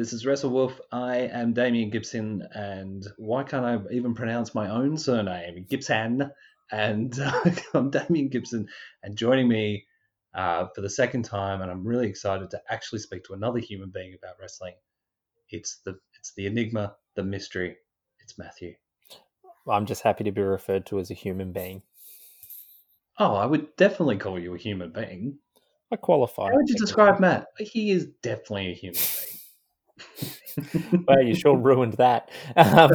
This is Wrestle Wolf. I am Damian Gibson, and why can't I even pronounce my own surname? Gibson. And uh, I'm Damian Gibson, and joining me uh, for the second time, and I'm really excited to actually speak to another human being about wrestling. It's the it's the enigma, the mystery. It's Matthew. I'm just happy to be referred to as a human being. Oh, I would definitely call you a human being. I qualify. How would you describe Matt? He is definitely a human being. well, you sure ruined that. Um,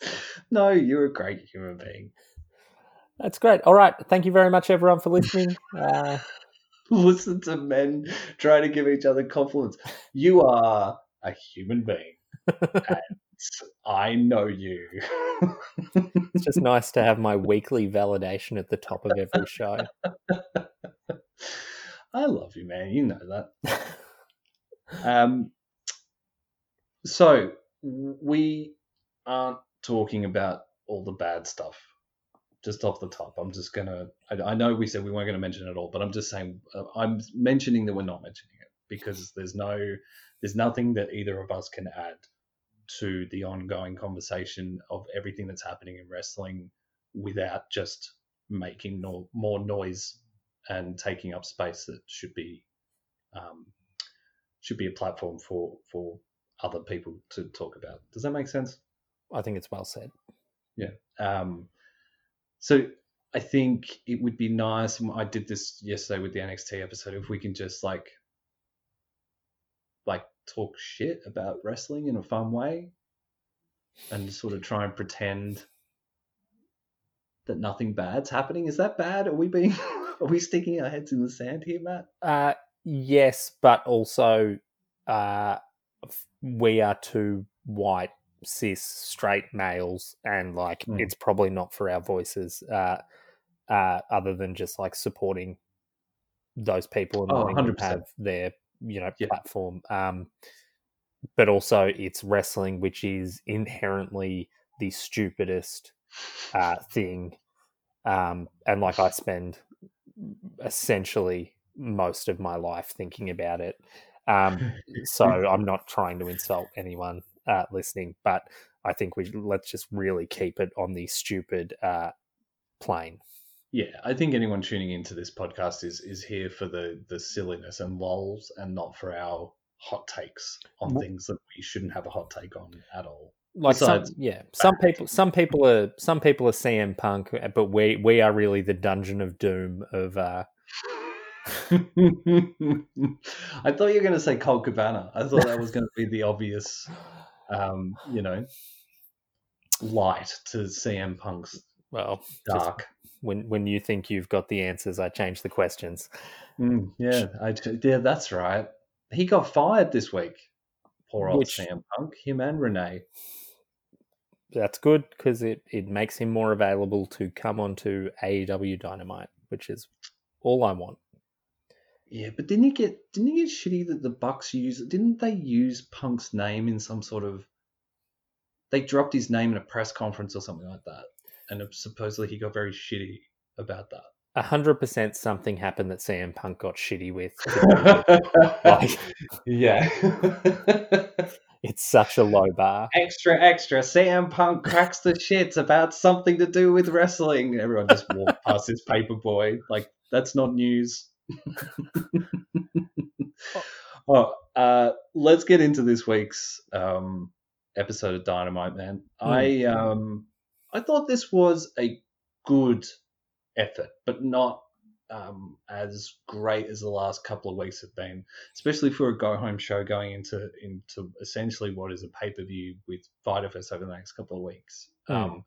no, you're a great human being. That's great. All right. Thank you very much, everyone, for listening. Uh, Listen to men try to give each other compliments. You are a human being. and I know you. it's just nice to have my weekly validation at the top of every show. I love you, man. You know that. Um, so we aren't talking about all the bad stuff just off the top. I'm just gonna. I, I know we said we weren't going to mention it all, but I'm just saying uh, I'm mentioning that we're not mentioning it because there's no, there's nothing that either of us can add to the ongoing conversation of everything that's happening in wrestling without just making no, more noise and taking up space that should be um, should be a platform for for other people to talk about. Does that make sense? I think it's well said. Yeah. Um, so I think it would be nice. I did this yesterday with the NXT episode. If we can just like like talk shit about wrestling in a fun way and sort of try and pretend that nothing bad's happening. Is that bad? Are we being are we sticking our heads in the sand here, Matt? Uh yes, but also uh we are two white cis straight males and like mm. it's probably not for our voices uh uh other than just like supporting those people and oh, wanting 100%. to have their you know yeah. platform um but also it's wrestling which is inherently the stupidest uh thing um and like i spend essentially most of my life thinking about it um so i'm not trying to insult anyone uh listening but i think we let's just really keep it on the stupid uh plane yeah, I think anyone tuning into this podcast is is here for the the silliness and lols, and not for our hot takes on things that we shouldn't have a hot take on at all. Like Besides, some, yeah, some people, some people are some people are CM Punk, but we we are really the Dungeon of Doom of. uh I thought you were going to say Colt Cabana. I thought that was going to be the obvious, um, you know, light to CM Punk's well dark when when you think you've got the answers, I change the questions. Mm, yeah, I, yeah, that's right. He got fired this week. Poor old Which, CM Punk, him and Renee. That's good because it, it makes him more available to come onto AEW Dynamite, which is all I want. Yeah, but didn't he get didn't he get shitty that the Bucks use didn't they use Punk's name in some sort of they dropped his name in a press conference or something like that and supposedly he got very shitty about that. A hundred percent, something happened that CM Punk got shitty with. like, yeah, it's such a low bar. Extra, extra. CM Punk cracks the shits about something to do with wrestling. Everyone just walked past this paper boy. Like that's not news. oh, uh, let's get into this week's um, episode of Dynamite, man. Mm. I um, I thought this was a good effort, but not um, as great as the last couple of weeks have been, especially for a go home show going into into essentially what is a pay per view with Fyter Fest over the next couple of weeks. Mm. Um,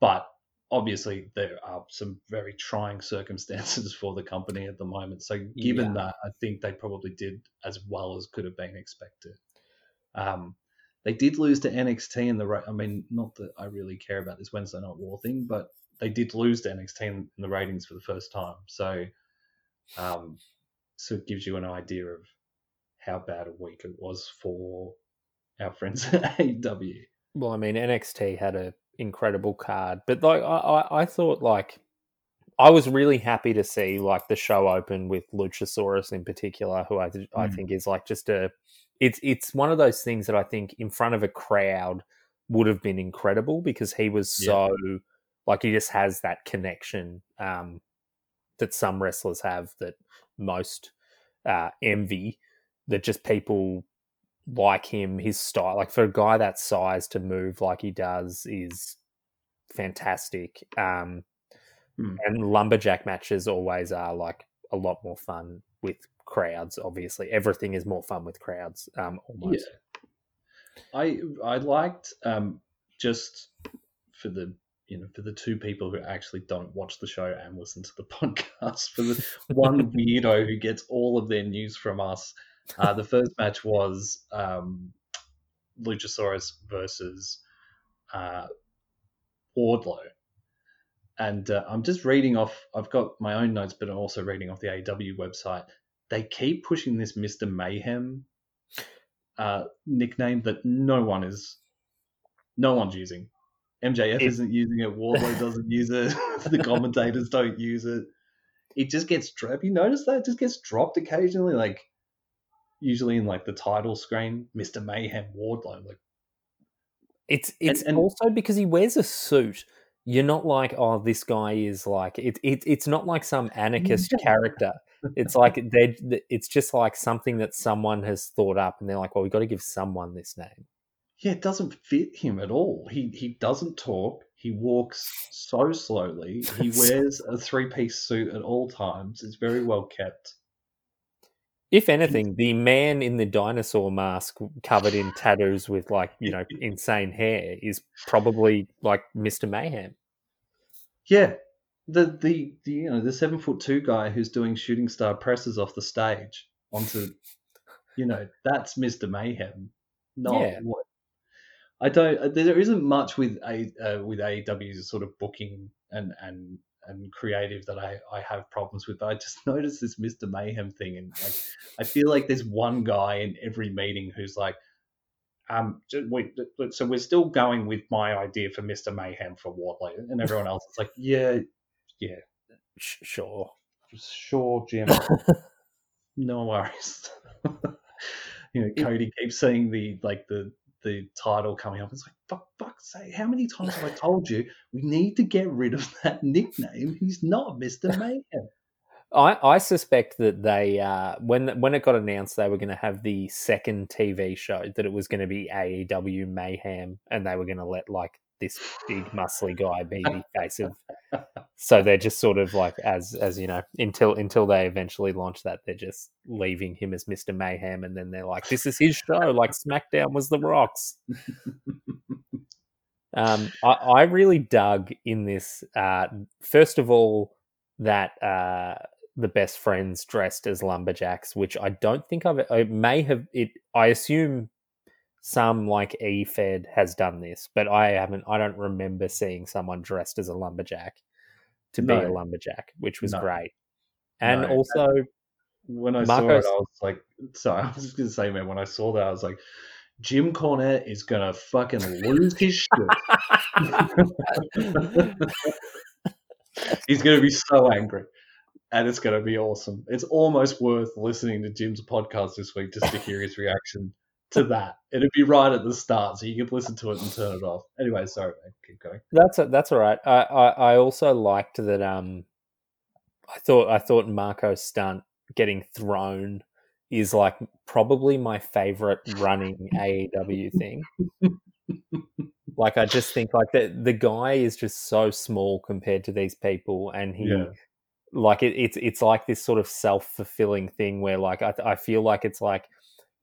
but obviously, there are some very trying circumstances for the company at the moment. So, given yeah. that, I think they probably did as well as could have been expected. Um, they did lose to NXT in the. I mean, not that I really care about this Wednesday Night War thing, but they did lose to NXT in, the ratings for the first time. So, um, so it gives you an idea of how bad a week it was for our friends at AEW. Well, I mean, NXT had an incredible card, but like I, I, I thought like I was really happy to see like the show open with Luchasaurus in particular, who I th- mm. I think is like just a it's it's one of those things that I think in front of a crowd would have been incredible because he was so yeah. like he just has that connection um, that some wrestlers have that most uh, envy that just people like him his style like for a guy that size to move like he does is fantastic um, mm. and lumberjack matches always are like a lot more fun with crowds obviously everything is more fun with crowds um almost yeah. i i liked um just for the you know for the two people who actually don't watch the show and listen to the podcast for the one weirdo who gets all of their news from us uh, the first match was um luchasaurus versus uh wardlow and uh, I'm just reading off. I've got my own notes, but I'm also reading off the AEW website. They keep pushing this Mister Mayhem uh, nickname that no one is, no one's using. MJF is isn't using it. Wardlow doesn't use it. the commentators don't use it. It just gets dropped. You notice that it just gets dropped occasionally, like usually in like the title screen, Mister Mayhem Wardlow. Like it's it's and, and, also because he wears a suit you're not like, oh, this guy is like it. it it's not like some anarchist character. It's like they. It's just like something that someone has thought up, and they're like, well, we've got to give someone this name. Yeah, it doesn't fit him at all. He he doesn't talk. He walks so slowly. He wears a three piece suit at all times. It's very well kept. If anything, the man in the dinosaur mask covered in tattoos with like, you know, insane hair is probably like Mr. Mayhem. Yeah. The, the the you know the seven foot two guy who's doing shooting star presses off the stage onto you know that's Mr. Mayhem. Not yeah. what I don't. There isn't much with a uh, with AEW's sort of booking and and and creative that I, I have problems with. I just noticed this Mr. Mayhem thing, and like I feel like there's one guy in every meeting who's like, um, we, so we're still going with my idea for Mr. Mayhem for Wardlow, and everyone else is like, yeah, yeah, sure, sure, Jim, no worries. you know, Cody keeps saying the like the the title coming up. It's like, fuck, fuck's sake, how many times have I told you we need to get rid of that nickname? He's not Mr. Mayhem. I, I suspect that they uh, when when it got announced they were going to have the second TV show that it was going to be AEW Mayhem and they were going to let like this big muscly guy be the face of. So they're just sort of like as as you know until until they eventually launch that they're just leaving him as Mister Mayhem and then they're like this is his show like SmackDown was the Rocks. um, I, I really dug in this. Uh, first of all, that uh, the best friends dressed as lumberjacks, which I don't think I've. I may have it. I assume some like E-Fed has done this, but I haven't. I don't remember seeing someone dressed as a lumberjack to no. be a lumberjack, which was no. great. And no. also, when I Marcos... saw it, I was like, sorry, I was just gonna say, man, when I saw that, I was like, Jim Cornette is gonna fucking lose his shit. He's gonna be so angry. And it's going to be awesome. It's almost worth listening to Jim's podcast this week just to hear his reaction to that. It'd be right at the start, so you could listen to it and turn it off. Anyway, sorry, man. keep going. That's a, that's all right. I, I, I also liked that. Um, I thought I thought Marko Stunt getting thrown is like probably my favorite running AEW thing. like I just think like the the guy is just so small compared to these people, and he. Yeah. Like it, it's it's like this sort of self fulfilling thing where like I I feel like it's like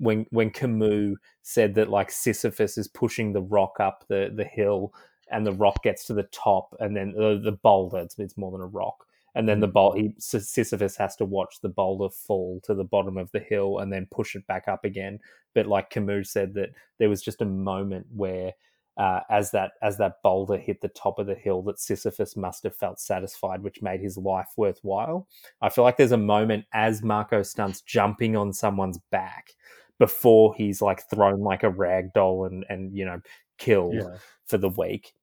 when when Camus said that like Sisyphus is pushing the rock up the the hill and the rock gets to the top and then the, the boulder it's, it's more than a rock and then the mm. bowl he Sisyphus has to watch the boulder fall to the bottom of the hill and then push it back up again but like Camus said that there was just a moment where uh, as that as that boulder hit the top of the hill that Sisyphus must have felt satisfied, which made his life worthwhile. I feel like there's a moment as Marko Stunt's jumping on someone's back before he's like thrown like a rag doll and and you know killed yeah. for the week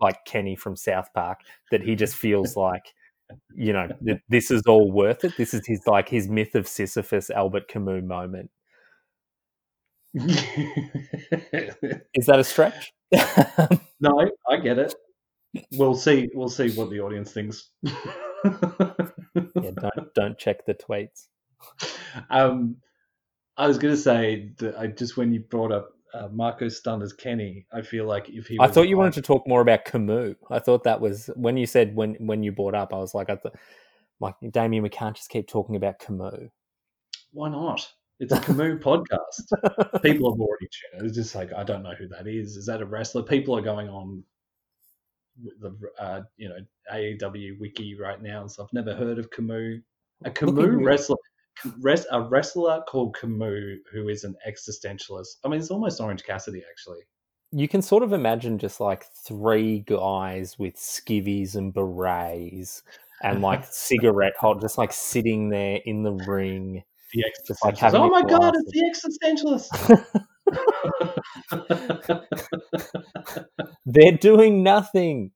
like kenny from south park that he just feels like you know, this is all worth it. This is his like his myth of Sisyphus, Albert Camus moment. is that a stretch? no, I get it. We'll see. We'll see what the audience thinks. yeah, don't don't check the tweets. Um, I was going to say that I just when you brought up uh, Marko Stunt as Kenny, I feel like if he, I thought you wanted to talk more about Camus. I thought that was when you said when when you brought up. I was like, I thought, like Damian, we can't just keep talking about Camus. Why not? It's a Camus podcast. People have already tuned. It's just like I don't know who that is. Is that a wrestler? People are going on the uh, you know AEW wiki right now and stuff. Never heard of Camus. A Camus wrestler a wrestler called Camus who is an existentialist. I mean, it's almost Orange Cassidy, actually. You can sort of imagine just like three guys with skivvies and berets and like cigarette hot, just like sitting there in the ring. The existentialist. Like oh my god, it's the existentialist. They're doing nothing.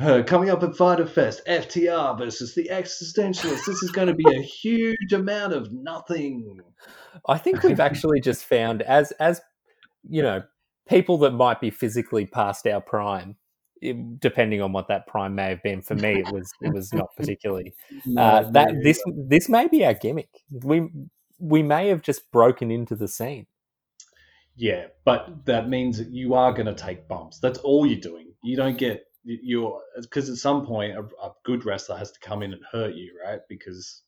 Uh, coming up at Fyter Fest, FTR versus the Existentialists. This is going to be a huge amount of nothing. I think we've actually just found, as as you know, people that might be physically past our prime, depending on what that prime may have been. For me, it was it was not particularly. Uh, that this this may be our gimmick. We we may have just broken into the scene. Yeah, but that means that you are going to take bumps. That's all you're doing. You don't get you're because at some point a, a, good wrestler has to come in and hurt you, right? Because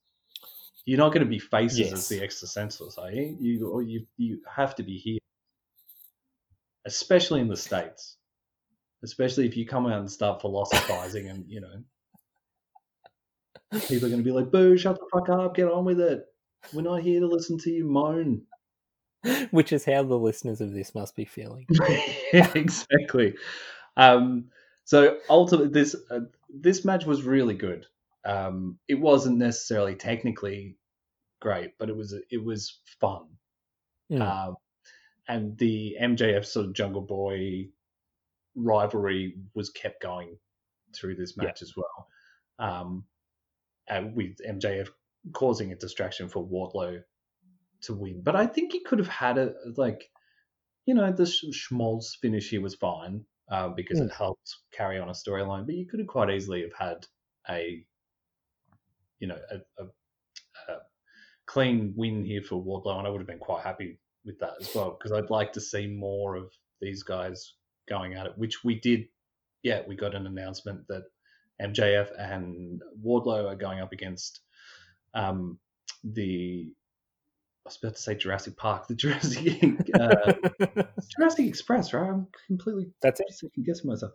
you're not going to be faces yes. as the existentialists, are you? You you you have to be here, especially in the states. Especially if you come out and start philosophizing, and you know, people are going to be like, "Boo! Shut the fuck up! Get on with it. We're not here to listen to you moan." Which is how the listeners of this must be feeling. yeah, exactly. Um, so ultimately, this uh, this match was really good. Um, it wasn't necessarily technically great, but it was it was fun. Uh, and the MJF sort of Jungle Boy rivalry was kept going through this match yeah. as well. Um, and with MJF causing a distraction for Wardlow to win, but I think he could have had a like, you know, the Schmaltz finish here was fine uh, because mm. it helped carry on a storyline. But you could have quite easily have had a, you know, a, a, a, clean win here for Wardlow, and I would have been quite happy with that as well because I'd like to see more of these guys going at it, which we did. Yeah, we got an announcement that MJF and Wardlow are going up against um, the I was about to say Jurassic Park, the Jurassic uh, Jurassic Express, right? I'm completely that's it. Second guessing myself.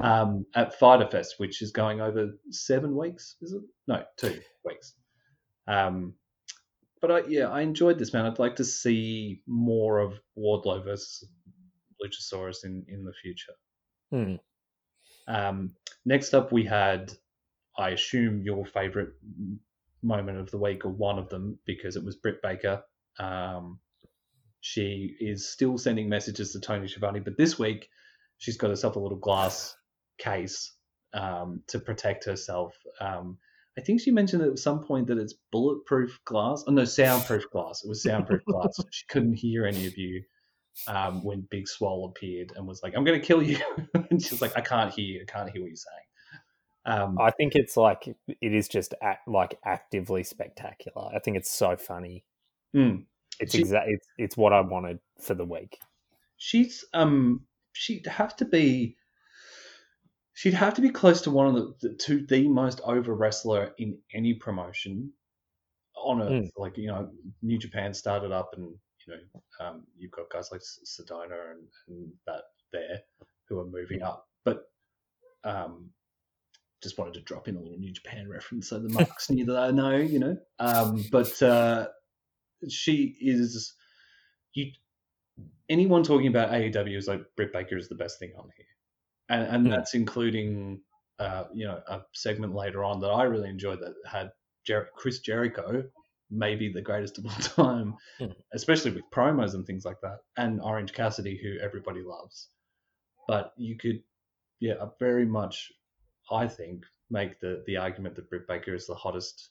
Um, at Fyter Fest, which is going over seven weeks, is it? No, two weeks. Um, but I, yeah, I enjoyed this man. I'd like to see more of Wardlow versus Luchasaurus in in the future. Hmm. Um, next up, we had, I assume, your favorite moment of the week, or one of them, because it was Britt Baker. Um, she is still sending messages to Tony Schiavone, but this week she's got herself a little glass case um, to protect herself. Um, I think she mentioned at some point that it's bulletproof glass. Oh no, soundproof glass. It was soundproof glass. She couldn't hear any of you um, when Big Swole appeared and was like, "I'm going to kill you," and she's like, "I can't hear you. I can't hear what you're saying." Um, I think it's like it is just act, like actively spectacular. I think it's so funny. Mm. It's exactly it's, it's what I wanted for the week. She's um she'd have to be she'd have to be close to one of the, the to the most over wrestler in any promotion on earth. Mm. Like you know, New Japan started up, and you know um, you've got guys like Sanada and, and that there who are moving up, but um, just wanted to drop in a little New Japan reference so the marks knew that I know, you know. Um, but uh, she is you. Anyone talking about AEW is like Britt Baker is the best thing on here, and and mm. that's including uh, you know a segment later on that I really enjoyed that had Jer- Chris Jericho, maybe the greatest of all time, mm. especially with promos and things like that, and Orange Cassidy, who everybody loves. But you could, yeah, very much I think, make the the argument that Britt Baker is the hottest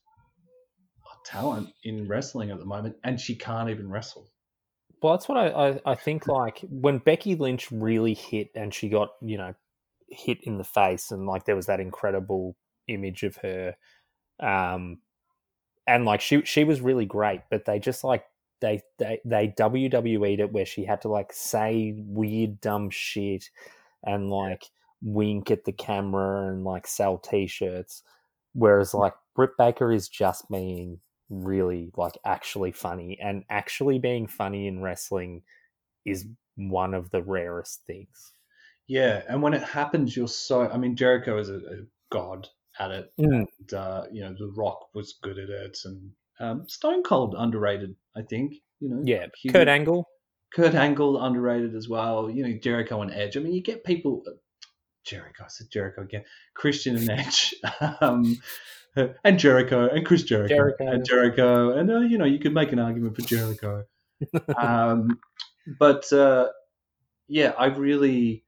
talent in wrestling at the moment, and she can't even wrestle. Well, that's what I, I, I think. Like when Becky Lynch really hit, and she got you know hit in the face, and like there was that incredible image of her, um, and like she she was really great, but they just like they they they WWE'd it where she had to like say weird dumb shit and like wink at the camera and like sell t-shirts whereas like Britt Baker is just being really like actually funny and actually being funny in wrestling is one of the rarest things. Yeah, and when it happens, you're so. I mean, Jericho is a, a god at it. Mm. And, uh, you know, The Rock was good at it, and um, Stone Cold underrated, I think. You know, yeah, Kurt Angle, Kurt Angle underrated as well. You know, Jericho and Edge. I mean, you get people. Jericho, I said Jericho again. Christian and Edge, um, and Jericho and Chris Jericho, Jericho. and Jericho, and uh, you know, you could make an argument for Jericho. um, but uh, yeah, I really.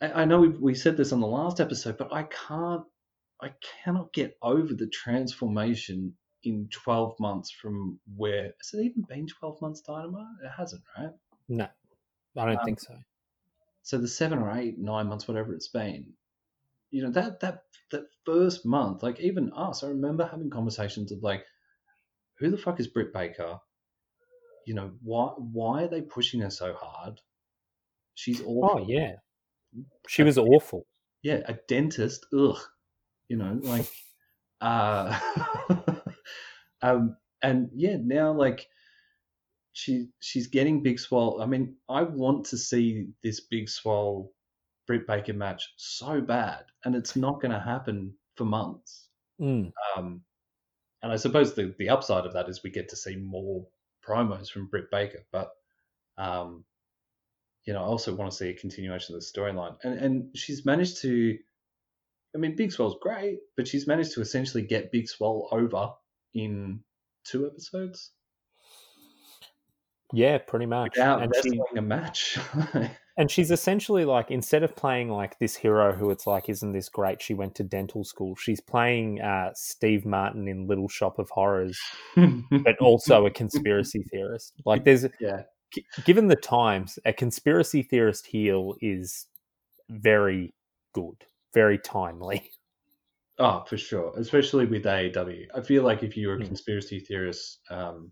I, I know we, we said this on the last episode, but I can't I cannot get over the transformation in 12 months from where has it even been 12 months dynamite it hasn't right no i don't um, think so so the seven or eight nine months whatever it's been you know that that that first month like even us i remember having conversations of like who the fuck is britt baker? You know why why are they pushing her so hard? She's awful. Oh yeah. She was awful. Yeah a dentist ugh you know like uh um and yeah now like she she's getting big swole i mean i want to see this big swole Britt Baker match so bad and it's not going to happen for months mm. um and i suppose the the upside of that is we get to see more promos from Britt Baker but um you know, I also want to see a continuation of the storyline. And and she's managed to I mean, Big Swole's great, but she's managed to essentially get Big Swole over in two episodes. Yeah, pretty much. Without and wrestling she, a match. and she's essentially like instead of playing like this hero who it's like, isn't this great? She went to dental school. She's playing uh, Steve Martin in Little Shop of Horrors, but also a conspiracy theorist. Like, there's yeah. Given the times, a conspiracy theorist heel is very good very timely. Oh, for sure, especially with AEW. I feel like if you were a hmm. conspiracy theorist um,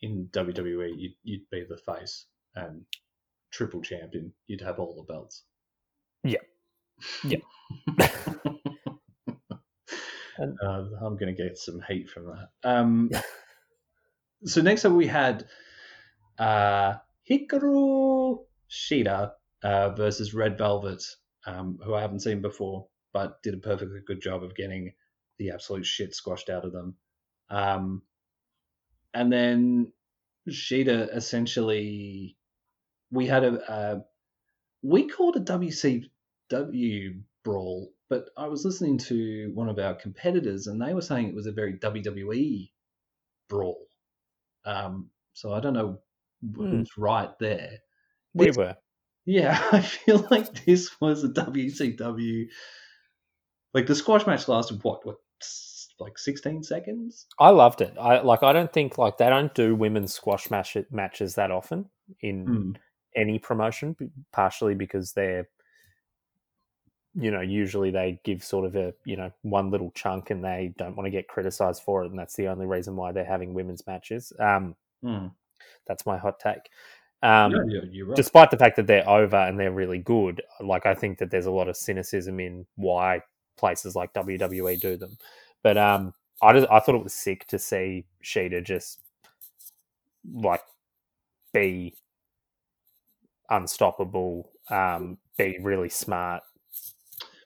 in WWE, you'd, you'd be the face and triple champion. You'd have all the belts. Yeah, yeah. and, uh, I'm going to get some heat from that. Um, so next up we had uh, Hikaru Shida uh, versus Red Velvet um, who I haven't seen before, but did a perfectly good job of getting the absolute shit squashed out of them. Um, and then Shida essentially, we had a, a we called a WCW brawl, but I was listening to one of our competitors and they were saying it was a very WWE brawl. Um, so I don't know who's right there. We were. Yeah, I feel like this was a WCW. Like the squash match lasted what, what, like sixteen seconds? I loved it. I like. I don't think like they don't do women's squash match matches that often in mm. any promotion. Partially because they're, you know, usually they give sort of a you know one little chunk and they don't want to get criticized for it, and that's the only reason why they're having women's matches. Um, mm. That's my hot take. Um, yeah, right. Despite the fact that they're over and they're really good, like I think that there's a lot of cynicism in why places like WWE do them. But um, I just I thought it was sick to see Shida just like be unstoppable, um, be really smart,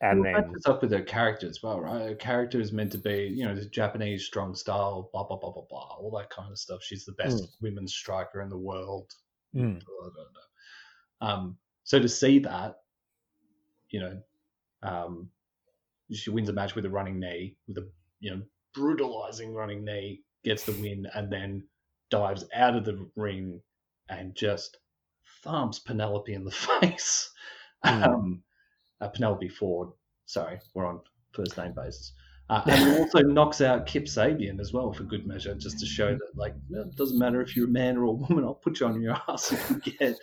and well, then it's up with her character as well, right? Her character is meant to be, you know, the Japanese strong style, blah blah blah blah blah, all that kind of stuff. She's the best mm. women's striker in the world. Mm. Um, so to see that, you know, um, she wins a match with a running knee, with a you know brutalizing running knee, gets the win, and then dives out of the ring and just thumps Penelope in the face. Mm. Um, uh, Penelope Ford. Sorry, we're on first name basis. Uh, and also knocks out Kip Sabian as well for good measure, just to show that like it doesn't matter if you're a man or a woman, I'll put you on your ass if you get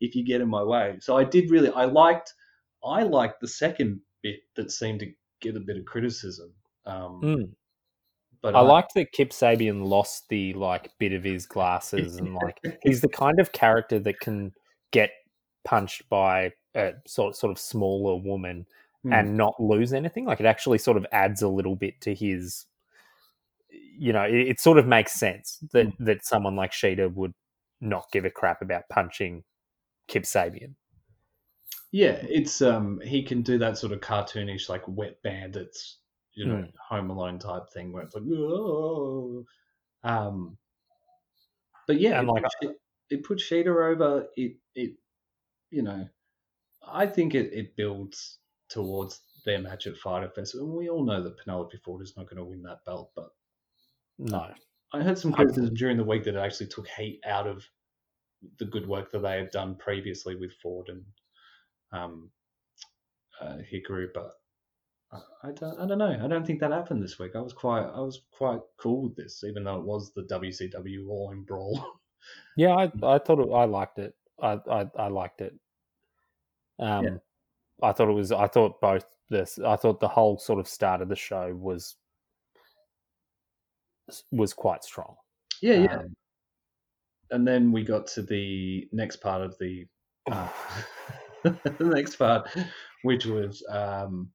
if you get in my way. So I did really I liked I liked the second bit that seemed to get a bit of criticism. Um, mm. But I, I liked that Kip Sabian lost the like bit of his glasses and like he's the kind of character that can get punched by a sort sort of smaller woman mm. and not lose anything. Like it actually sort of adds a little bit to his. You know, it, it sort of makes sense that mm. that someone like Shida would not give a crap about punching Kip Sabian. Yeah, it's um he can do that sort of cartoonish like wet bandits, you know, mm. Home Alone type thing where it's like, oh, um, but yeah, and it, like it, it puts Shida over. It it you know, I think it, it builds towards their match at Fyter Fest. And we all know that Penelope Ford is not going to win that belt, but no. I heard some criticism during the week that it actually took heat out of the good work that they had done previously with Ford and um, uh, Hikaru, but I don't, I don't know. I don't think that happened this week. I was quite, I was quite cool with this, even though it was the WCW All In Brawl. Yeah, I, I thought it, I liked it. I, I, I liked it. Um, yeah. I thought it was. I thought both this. I thought the whole sort of start of the show was was quite strong. Yeah, yeah. Um, and then we got to the next part of the uh, the next part, which was um,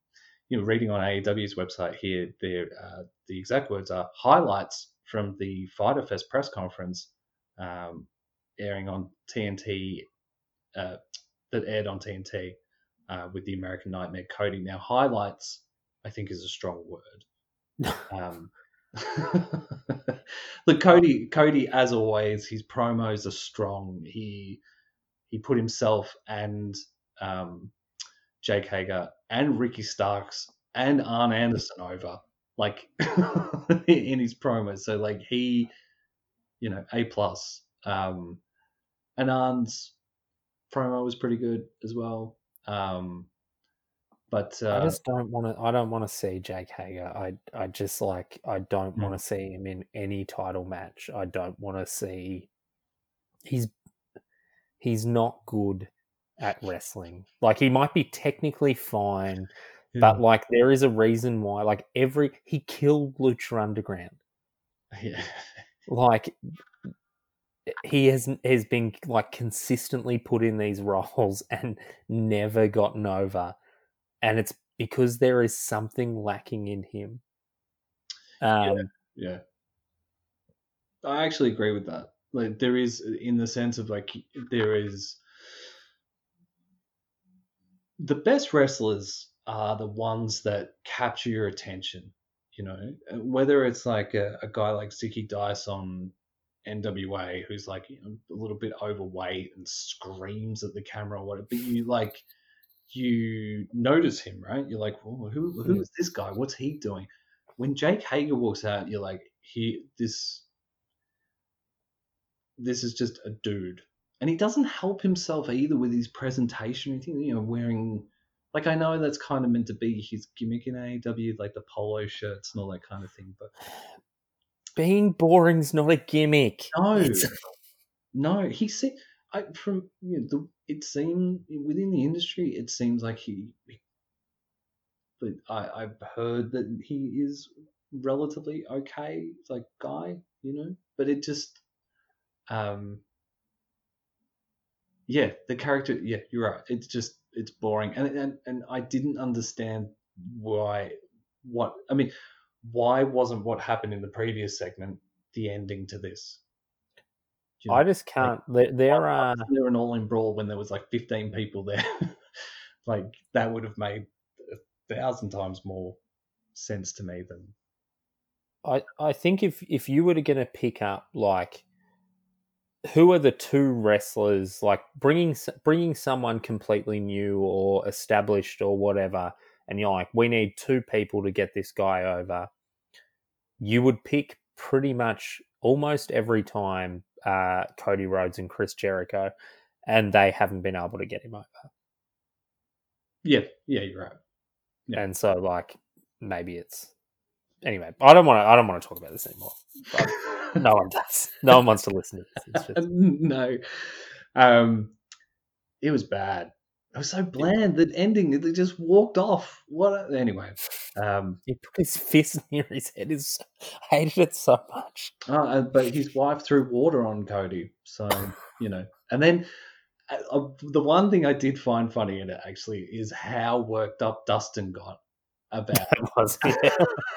you know reading on AEW's website here. There, uh, the exact words are highlights from the Fyter Fest press conference um, airing on TNT uh, that aired on TNT uh, with the American Nightmare Cody. Now, highlights, I think, is a strong word. um, look, Cody, Cody, as always, his promos are strong. He he put himself and um, Jake Hager and Ricky Starks and Arn Anderson over, like in his promos. So like he, you know, a plus. Um, and Arn's promo was pretty good as well. Um, but uh, I just don't want to. I don't want to see Jake Hager. I I just like I don't want to hmm. see him in any title match. I don't want to see. He's he's not good at wrestling. Like he might be technically fine, yeah. but like there is a reason why. Like every he killed Lucha Underground. Yeah. Like he has has been like consistently put in these roles and never gotten over, and it's because there is something lacking in him. Um, yeah, yeah, I actually agree with that. Like there is, in the sense of like there is the best wrestlers are the ones that capture your attention. You know, uh, whether it's like a, a guy like Zicky Dice on NWA who's like you know, a little bit overweight and screams at the camera or whatever, but you like you notice him, right? You're like, who who is this guy? What's he doing? When Jake Hager walks out, you're like, he this this is just a dude, and he doesn't help himself either with his presentation. Or anything, you know, wearing like I know that's kind of meant to be his gimmick in AEW, like the polo shirts and all that kind of thing, but being boring's not a gimmick. No, it's... no. He said I, from you know, the, it seemed within the industry, it seems like he. But I, I've heard that he is relatively okay, like guy, you know. But it just, um, yeah, the character. Yeah, you're right. It's just it's boring, and and and I didn't understand why. What I mean, why wasn't what happened in the previous segment the ending to this? You know, I just can't. Like, there, there are uh, there an all in brawl when there was like fifteen people there. like that would have made a thousand times more sense to me than. I I think if if you were to going to pick up like who are the two wrestlers like bringing bringing someone completely new or established or whatever and you're like, we need two people to get this guy over, you would pick pretty much almost every time uh, Cody Rhodes and Chris Jericho, and they haven't been able to get him over. Yeah, yeah, you're right. Yeah. And so, like, maybe it's anyway. I don't want to. I don't want to talk about this anymore. no one does. No one wants to listen to this. Just... no, um, it was bad. It was so bland. The ending, they just walked off. What? Anyway, um, he put his fist near his head. Is I hated it so much. Uh, but his wife threw water on Cody, so you know. And then uh, uh, the one thing I did find funny in it actually is how worked up Dustin got about was, yeah.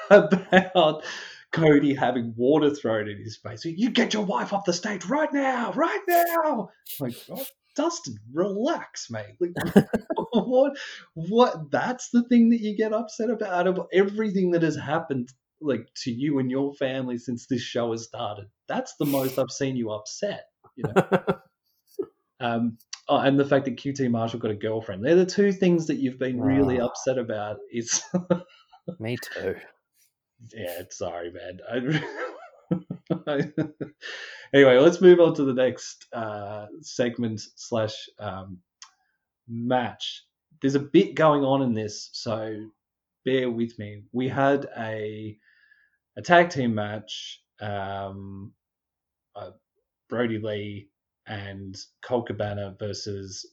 about Cody having water thrown in his face. You get your wife off the stage right now, right now. Like, oh, Dustin, relax, mate. Like, what? What? That's the thing that you get upset about out of everything that has happened, like to you and your family since this show has started. That's the most I've seen you upset. You know. um, oh, and the fact that QT Marshall got a girlfriend. They're the two things that you've been really oh. upset about. Is me too. Yeah, sorry, man. Anyway, let's move on to the next uh, segment slash um, match. There's a bit going on in this, so bear with me. We had a a tag team match. Um, uh, Brodie Lee and Colt Cabana versus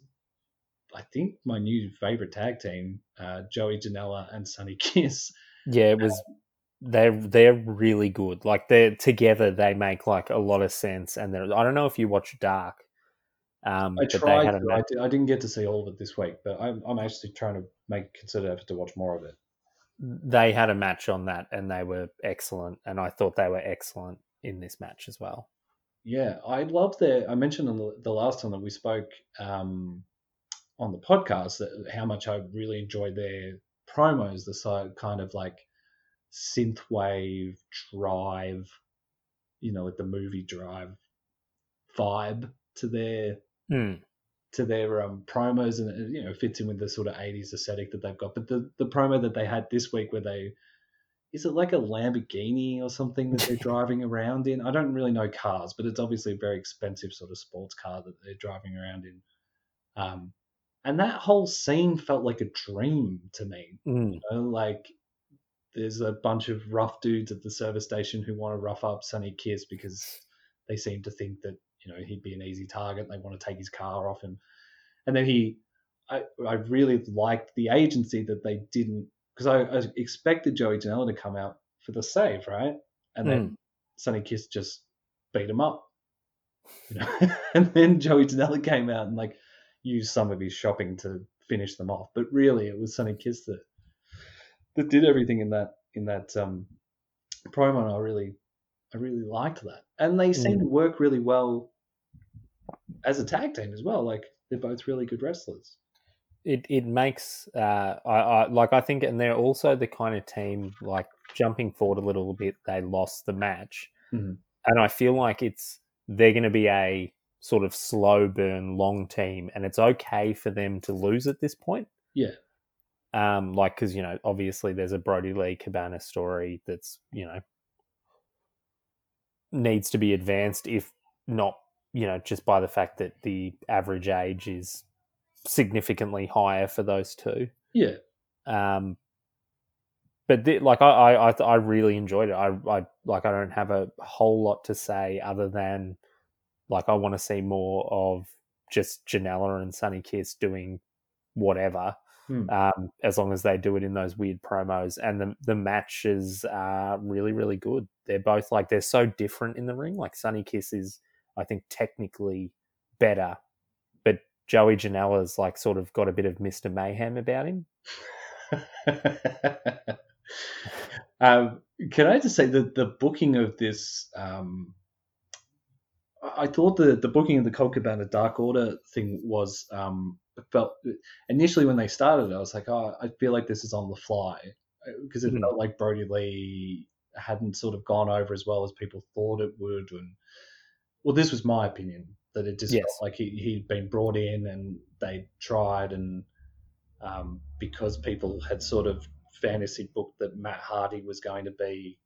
I think my new favorite tag team, uh, Joey Janela and Sonny Kiss. Yeah, it was they're they're really good. Like they're together, they make like a lot of sense. And they're I don't know if you watch Dark. Um, I tried. I, did, I didn't get to see all of it this week, but I'm I'm actually trying to make consider effort to watch more of it. They had a match on that, and they were excellent. And I thought they were excellent in this match as well. Yeah, I love their. I mentioned on the, the last time that we spoke um, on the podcast that how much I really enjoyed their promos. The side kind of like synthwave drive, you know, like the movie Drive vibe to their mm. to their um, promos, and you know fits in with the sort of '80s aesthetic that they've got. But the the promo that they had this week, where they is it like a Lamborghini or something that they're driving around in? I don't really know cars, but it's obviously a very expensive sort of sports car that they're driving around in. Um, and that whole scene felt like a dream to me. Mm. You know, like there's a bunch of rough dudes at the service station who want to rough up Sonny Kiss because they seem to think that you know he'd be an easy target. They want to take his car off him, and then he, I, I really liked the agency that they didn't because I, I, expected Joey Janela to come out for the save, right? And then mm. Sonny Kiss just beat him up, you know. and then Joey Janela came out and like used some of his shopping to finish them off, but really it was Sonny Kiss that that did everything in that in that um, promo. And I really, I really liked that, and they seem mm. to work really well as a tag team as well. Like they're both really good wrestlers. It it makes uh, I, I like I think, and they're also the kind of team like jumping forward a little bit. They lost the match, mm-hmm. and I feel like it's they're going to be a sort of slow burn, long team, and it's okay for them to lose at this point. Yeah, um, like, because, you know, obviously there's a Brodie Lee Cabana story that's, you know, needs to be advanced, if not, you know, just by the fact that the average age is significantly higher for those two. Yeah. Um, but the, like I, I, I really enjoyed it. I, I like I don't have a whole lot to say other than like I want to see more of just Janela and Sonny Kiss doing whatever hmm. um, as long as they do it in those weird promos. And the the matches are really really good. They're both like they're so different in the ring. Like Sonny Kiss is, I think, technically better, but Joey Janela's like sort of got a bit of Mister Mayhem about him. um, can I just say that the booking of this um, I thought the the booking of the Colt Cabana Dark Order thing was um, felt initially when they started, I was like, oh, I feel like this is on the fly because uh, it mm-hmm. felt like Brodie Lee hadn't sort of gone over as well as people thought it would. And well, this was my opinion that it just yes. felt like he he'd been brought in and they tried and um, because people had sort of fantasy booked that Matt Hardy was going to be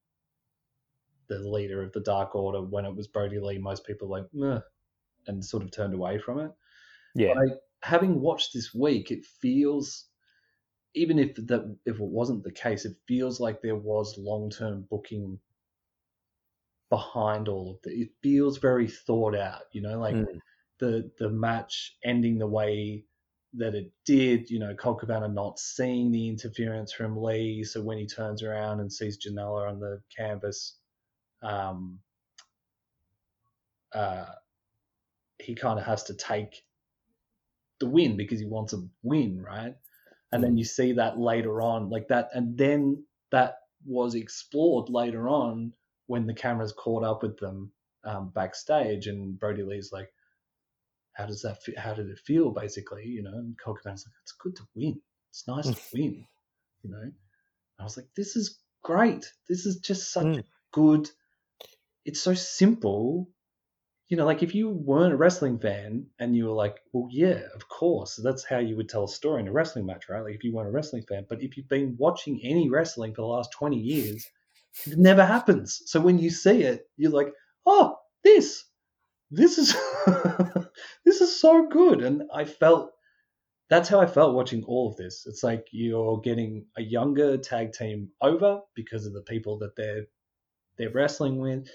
the leader of the Dark Order when it was Brodie Lee, most people like, Meh, and sort of turned away from it. Yeah. But I, having watched this week, it feels even if that if it wasn't the case, it feels like there was long term booking behind all of it. It feels very thought out, you know, like mm. the the match ending the way that it did, you know, Colt Cabana not seeing the interference from Lee, so when he turns around and sees Janela on the canvas, um, uh, he kind of has to take the win because he wants a win, right? And then mm. you see that later on, like that, and then that was explored later on when the cameras caught up with them um, backstage, and Brodie Lee's like, "How does that? Feel? How did it feel?" Basically, you know, and Colt Cabana's like, "It's good to win. It's nice to win," you know. And I was like, "This is great. This is just such mm. good. It's so simple." You know, like if you weren't a wrestling fan and you were like, well, yeah, of course, that's how you would tell a story in a wrestling match, right? Like if you weren't a wrestling fan. But if you've been watching any wrestling for the last 20 years, it never happens. So when you see it, you're like, oh, this, this is, this is so good. And I felt, that's how I felt watching all of this. It's like you're getting a younger tag team over because of the people that they're, they're wrestling with.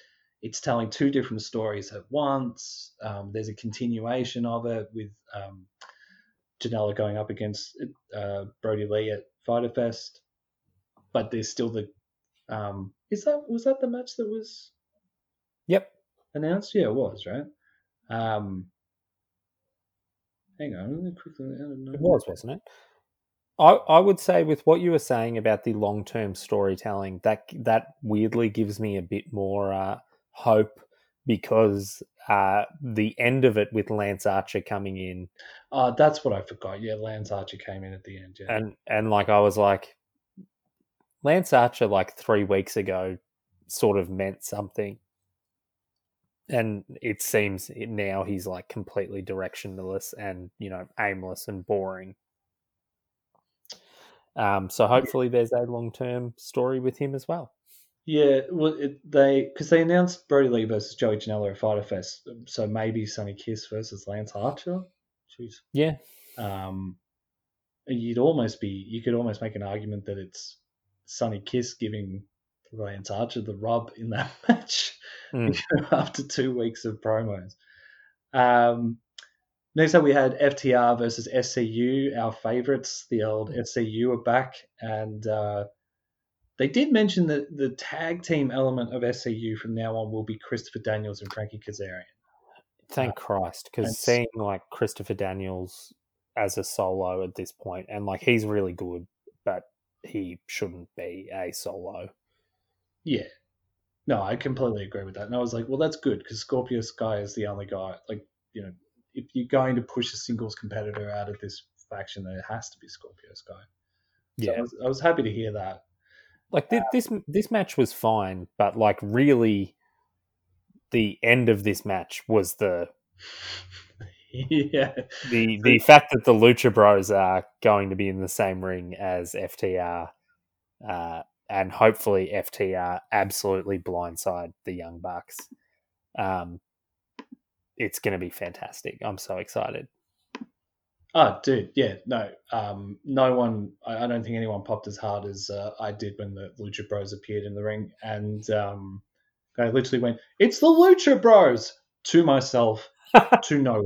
It's telling two different stories at once. Um, there's a continuation of it with um, Janela going up against uh, Brodie Lee at Fyter Fest, but there's still the um, is that was that the match that was? Yep. Announced? Yeah, it was right. Um, hang on, quickly. It was, wasn't it? I, I would say with what you were saying about the long term storytelling, that that weirdly gives me a bit more uh, hope because uh, the end of it with Lance Archer coming in. Uh, that's what I forgot. Yeah, Lance Archer came in at the end. Yeah. And and like I was like, Lance Archer, like three weeks ago, sort of meant something. And it seems now he's like completely directionless and, you know, aimless and boring. Um, so hopefully there's a long term story with him as well. Yeah, well, it, they because they announced Brodie Lee versus Joey Janela at Fyter Fest, so maybe Sonny Kiss versus Lance Archer. Jeez. Yeah. Um, you'd almost be you could almost make an argument that it's Sonny Kiss giving Lance Archer the rub in that match mm. after two weeks of promos. Um, next up, we had FTR versus SCU, our favorites. The old SCU are back, and uh, they did mention that the tag team element of SCU from now on will be Christopher Daniels and Frankie Kazarian. Thank uh, Christ, because seeing like Christopher Daniels as a solo at this point, and like he's really good, but he shouldn't be a solo. Yeah. No, I completely agree with that. And I was like, well, that's good because Scorpio Sky is the only guy. Like, you know, if you're going to push a singles competitor out of this faction, then it has to be Scorpio Sky. So yeah, I was, I was, happy to hear that. Like this, this, this match was fine, but like really, the end of this match was the yeah. The the fact that the Lucha Bros are going to be in the same ring as FTR, uh, and hopefully FTR absolutely blindside the Young Bucks. Um, it's going to be fantastic. I'm so excited. Oh, dude, yeah, no, um, no one. I, I, don't think anyone popped as hard as uh, I did when the Lucha Bros appeared in the ring, and um, I literally went, "It's the Lucha Bros!" to myself, to no one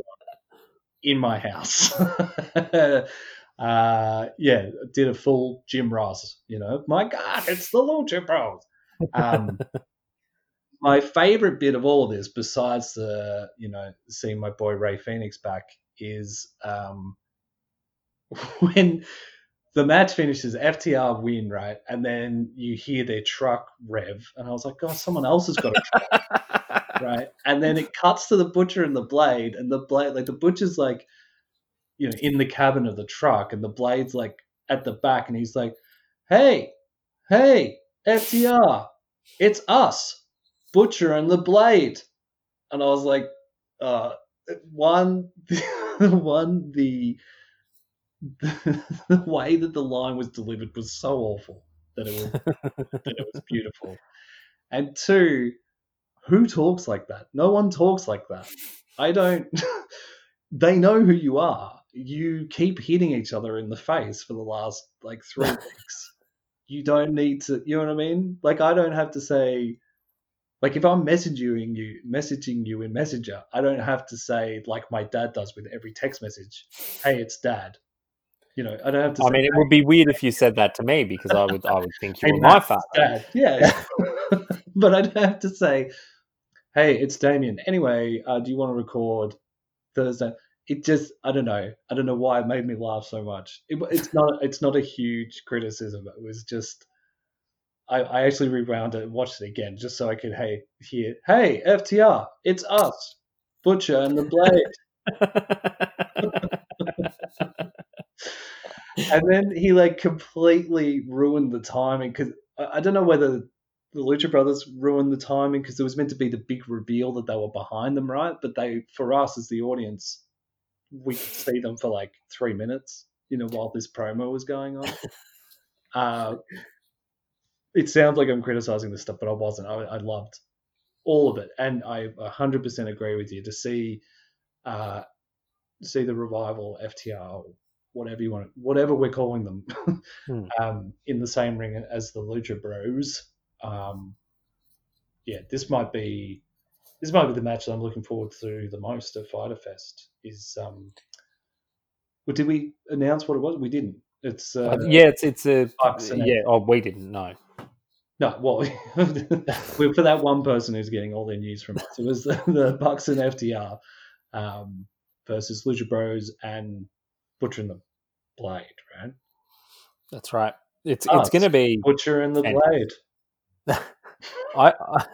in my house. uh, yeah, did a full Jim Ross. You know, my God, it's the Lucha Bros. Um, my favorite bit of all of this, besides the you know seeing my boy Rey Fénix back, is um, when the match finishes, FTR win, right? And then you hear their truck rev, and I was like, God, someone else has got a truck right? And then it cuts to the butcher and the blade, and the blade, like the butcher's like, you know, in the cabin of the truck, and the blade's like at the back, and he's like, "Hey, hey, FTR, it's us, Butcher and the Blade," and I was like, uh, one, one the the way that the line was delivered was so awful that it was that it was beautiful, and two who talks like that? No one talks like that. I don't. they know who you are. you keep hitting each other in the face for the last like three weeks. You don't need to. You know what I mean? Like I don't have to say. Like if I'm messaging you, messaging you in Messenger, I don't have to say like my dad does with every text message. Hey, it's dad. You know, I don't have to. I mean, it would be weird if you said that to me because I would, I would think you hey, were my father. Dad. Yeah, but I don't have to say, "Hey, it's Damian." Anyway, uh, do you want to record Thursday? It just, I don't know, I don't know why it made me laugh so much. It, it's not, it's not a huge criticism. It was just, I, I actually rewound it and watched it again just so I could, hey, hear, hey, FTR, it's us, Butcher and the Blade. and then he like completely ruined the timing because I, I don't know whether the Lucha Brothers ruined the timing because it was meant to be the big reveal that they were behind them, right? But they, for us as the audience, we could see them for like three minutes, you know, while this promo was going on. uh, it sounds like I'm criticizing this stuff, but I wasn't. I, I loved all of it, and I 100% agree with you to see uh, see the revival FTR whatever you want, whatever we're calling them, hmm. um, in the same ring as the Lucha Bros. Um, yeah, this might be this might be the match that I'm looking forward to the most at Fyter Fest. Is um, well, did we announce what it was? We didn't. It's uh, uh, yeah, it's it's a yeah. Oh, we didn't know. No, well, for that one person who's getting all their news from us, it was the, the Bucks and FTR um, versus Lucha Bros and Butcher and the Blade, right? That's right. It's oh, it's going to be Butcher and the and Blade. I, I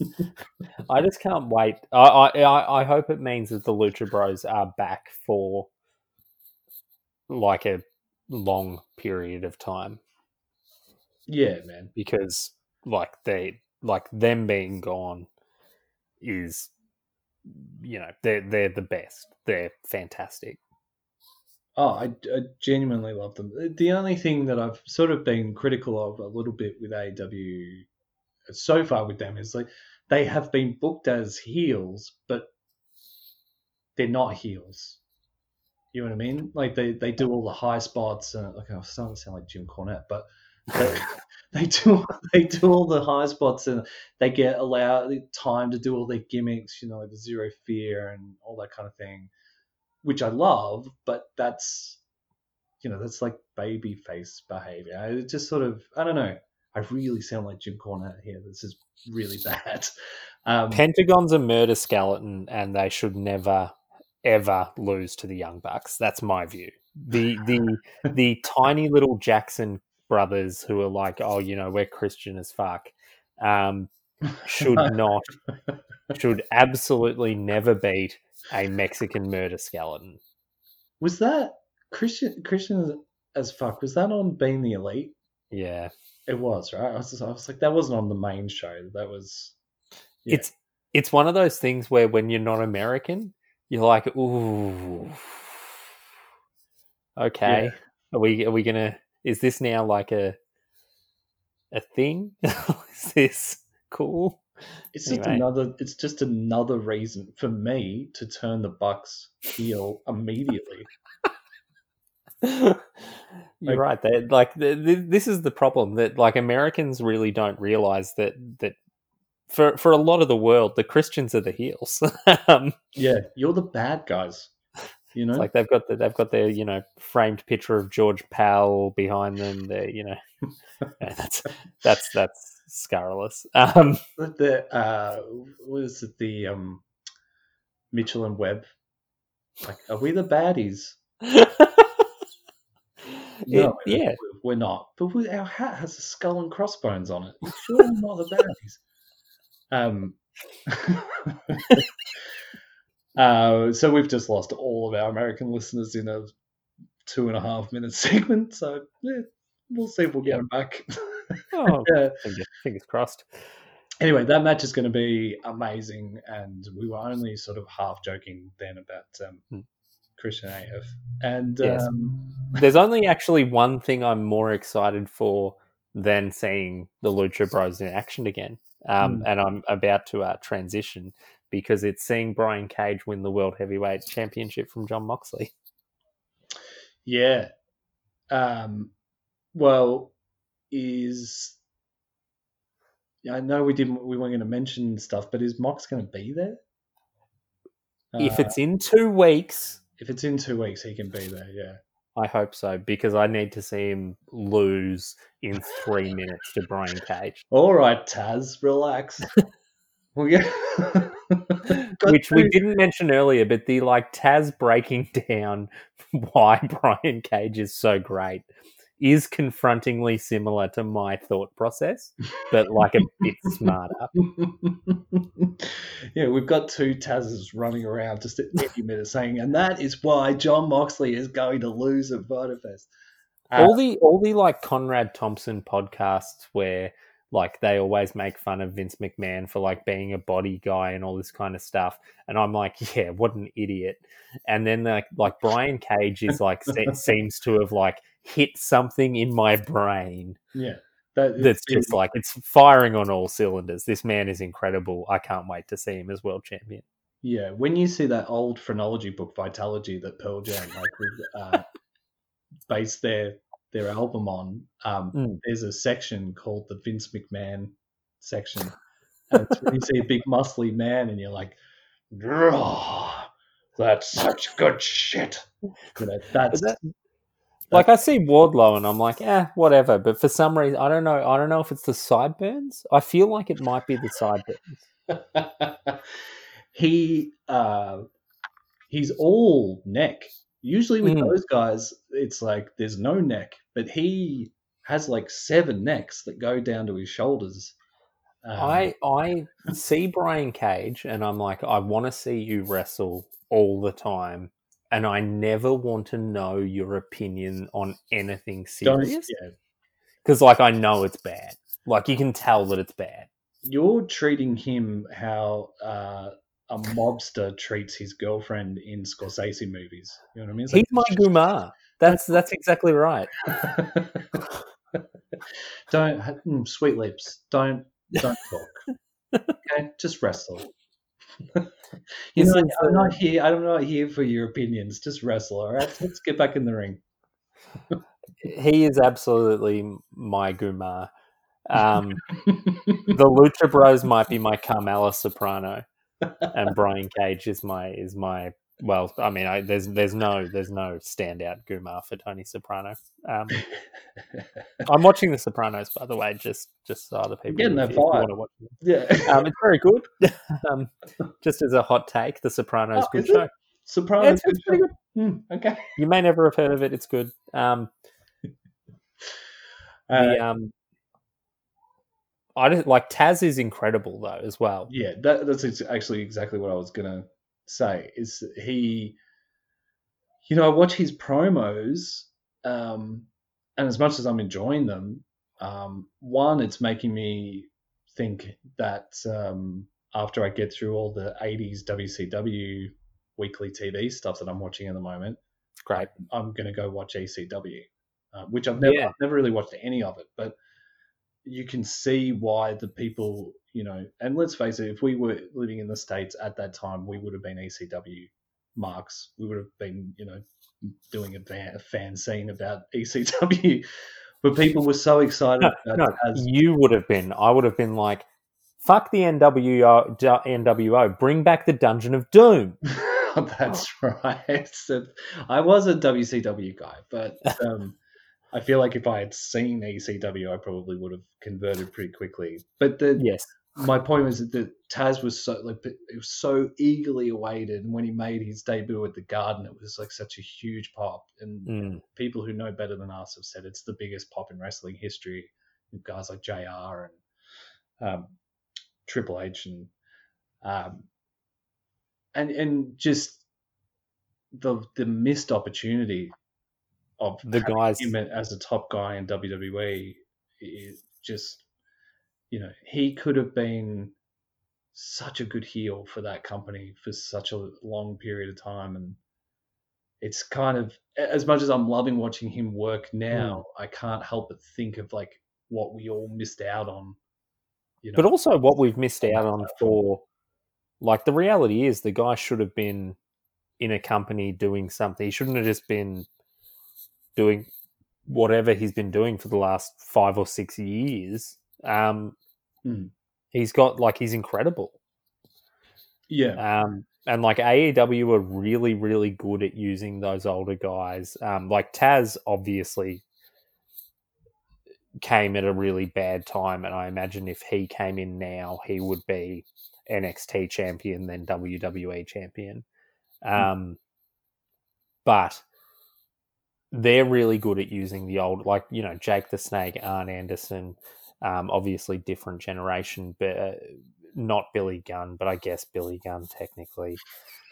I just can't wait. I, I I hope it means that the Lucha Bros are back for like a long period of time. Yeah, man. Because like they like them being gone is you know they're they're the best. They're fantastic. Oh, I, I, genuinely love them. The only thing that I've sort of been critical of a little bit with AEW so far with them is like they have been booked as heels, but they're not heels. You know what I mean? Like they, they do all the high spots and like I'm starting to sound like Jim Cornette, but they, they do they do all the high spots and they get allowed time to do all their gimmicks, you know, like the zero fear and all that kind of thing which I love, but that's you know that's like baby face behavior. It just sort of I don't know. I really sound like Jim Cornette here. This is really bad. Um, Pentagon's a murder skeleton, and they should never ever lose to the Young Bucks. That's my view. The the the tiny little Jackson brothers who are like, oh, you know, we're Christian as fuck, um, should not, should absolutely never beat a Mexican murder skeleton. Was that Christian Christian as fuck? Was that on Being the Elite? Yeah, it was right. I was, just, I was like, that wasn't on the main show. That was. Yeah. It's it's one of those things where when you're not American, you're like, ooh, okay. Yeah. Are we are we gonna? Is this now like a a thing? is this cool? It's just another. It's just another reason for me to turn the Bucks heel immediately. You're like, right. That like the, the, this is the problem that like Americans really don't realize that that for for a lot of the world the Christians are the heels. um, yeah, you're the bad guys. You know, like they've got the, they've got their you know framed picture of George Powell behind them. They you know that's that's that's scurrilous. Um, the uh, was it the um, Mitchell and Webb? Like, are we the baddies? no, it, yeah, we're not. But we, our hat has a skull and crossbones on it. You sure we're not the baddies? Um. Uh, so we've just lost all of our American listeners in a two and a half minute segment. So yeah, we'll see if we'll get them back. Oh, fingers, fingers crossed. Anyway, that match is going to be amazing, and we were only sort of half joking then about um, hmm. Christian AF. And yes. um... there's only actually one thing I'm more excited for than seeing the Lucha Bros in action again. Um, mm. And I'm about to uh, transition because it's seeing Brian Cage win the World Heavyweight Championship from Jon Moxley. Yeah. Um, well, is I know we didn't we weren't going to mention stuff, but is Mox going to be there? if uh, it's in two weeks, if it's in two weeks, he can be there. Yeah, I hope so because I need to see him lose in three minutes to Brian Cage. All right, Taz, relax. Which we didn't mention earlier, but the like Taz breaking down why Brian Cage is so great is confrontingly similar to my thought process, but like a bit smarter. yeah, we've got two Tazes running around just at any minute saying, and that is why Jon Moxley is going to lose at Fyter Fest. Uh, all the all the like Conrad Thompson podcasts where like they always make fun of Vince McMahon for like being a body guy and all this kind of stuff. And I'm like, yeah, what an idiot. And then like like Brian Cage is like seems to have like hit something in my brain. Yeah. That, that's just like it's firing on all cylinders. This man is incredible. I can't wait to see him as world champion. Yeah, when you see that old phrenology book, Vitalogy, that Pearl Jam like uh, based their their album on, um, mm. there's a section called the Vince McMahon section. And it's you see a big muscly man and you're like, that's such good shit. You know, that's that, like I see Wardlow and I'm like, eh, whatever. But for some reason, I don't know. I don't know if it's the sideburns. I feel like it might be the sideburns. he uh, he's all neck. Usually with mm. those guys, it's like there's no neck, but he has like seven necks that go down to his shoulders. Um, I I see Brian Cage and I'm like, I want to see you wrestle all the time, and I never want to know your opinion on anything serious. Because yeah. like I know it's bad. Like you can tell that it's bad. You're treating him how uh, a mobster treats his girlfriend in Scorsese movies. You know what I mean? It's He's like, my Gumar. That's that's exactly right. don't mm, sweet lips. Don't don't talk. okay, just wrestle. you know, I'm not here. I'm not here for your opinions. Just wrestle. All right, let's get back in the ring. he is absolutely my Gumar. Um, the Lucha Bros might be my Carmela Soprano and Brian Cage is my is my well, I mean, I, there's there's no there's no standout Gumar for Tony Soprano. Um, I'm watching The Sopranos, by the way, just just so other people getting that fire. Want to watch it. Yeah, um, it's very good. um, just as a hot take, The Sopranos, oh, good show. It? Sopranos, yeah, pretty good. Mm, okay, you may never have heard of it. It's good. Um, uh, the, um, I just like Taz is incredible though as well. Yeah, that, that's actually exactly what I was gonna say. Is he? You know, I watch his promos, um, and as much as I'm enjoying them, um, one, it's making me think that um, after I get through all the '80s WCW weekly TV stuff that I'm watching at the moment, great, I'm gonna go watch ECW, uh, which I've never, yeah. I've never really watched any of it, but you can see why the people, you know, and let's face it, if we were living in the States at that time, we would have been ECW marks. We would have been, you know, doing a fan, a fanzine about ECW. But people were so excited. No, no as... you would have been. I would have been like, fuck the NWO, NWO bring back the Dungeon of Doom. That's right. I was a WCW guy, but um, I feel like if I had seen ECW, I probably would have converted pretty quickly. But the yes, my point was that Taz was so like it was so eagerly awaited, and when he made his debut at the Garden, it was like such a huge pop. And mm. people who know better than us have said it's the biggest pop in wrestling history. With guys like Jr. and um, Triple H and um, and and just the the missed opportunity of the guys him as a top guy in WWE is just you know he could have been such a good heel for that company for such a long period of time and it's kind of as much as I'm loving watching him work now, mm. I can't help but think of like what we all missed out on. You know, but also what we've missed out on for like the reality is the guy should have been in a company doing something. He shouldn't have just been doing whatever he's been doing for the last five or six years, um, Mm. he's got like he's incredible. Yeah. Um, and like AEW are really, really good at using those older guys. Um, like Taz obviously came at a really bad time, and I imagine if he came in now, he would be NXT champion, then WWE champion. Um, but they're really good at using the old, like you know, Jake the Snake, Arn Anderson. Um, obviously, different generation, but uh, not Billy Gunn, but I guess Billy Gunn technically.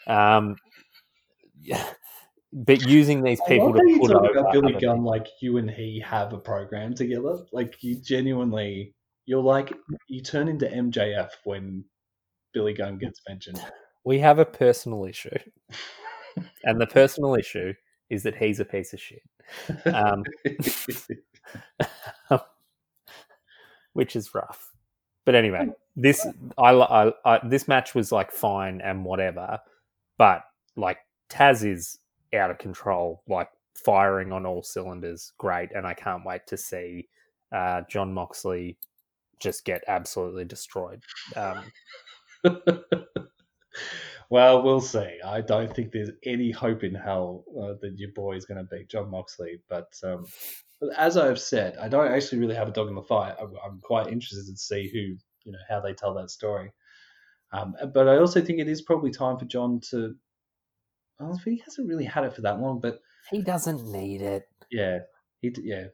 Um, yeah, but using these people to you put talk over about Billy Gunn like you and he have a program together. Like you genuinely, you're like you turn into MJF when Billy Gunn gets mentioned. we have a personal issue, and the personal issue is that he's a piece of shit, um, which is rough. But anyway, this I, I, I this match was like fine and whatever, but like Taz is out of control, like firing on all cylinders, great, and I can't wait to see uh, Jon Moxley just get absolutely destroyed. Um, well, we'll see. I don't think there's any hope in hell uh, that your boy is going to beat Jon Moxley. But um, as I've said, I don't actually really have a dog in the fight. I'm, I'm quite interested to see who, you know, how they tell that story. Um, but I also think it is probably time for Jon to. Well, he hasn't really had it for that long, but he doesn't need it. yeah, he yeah.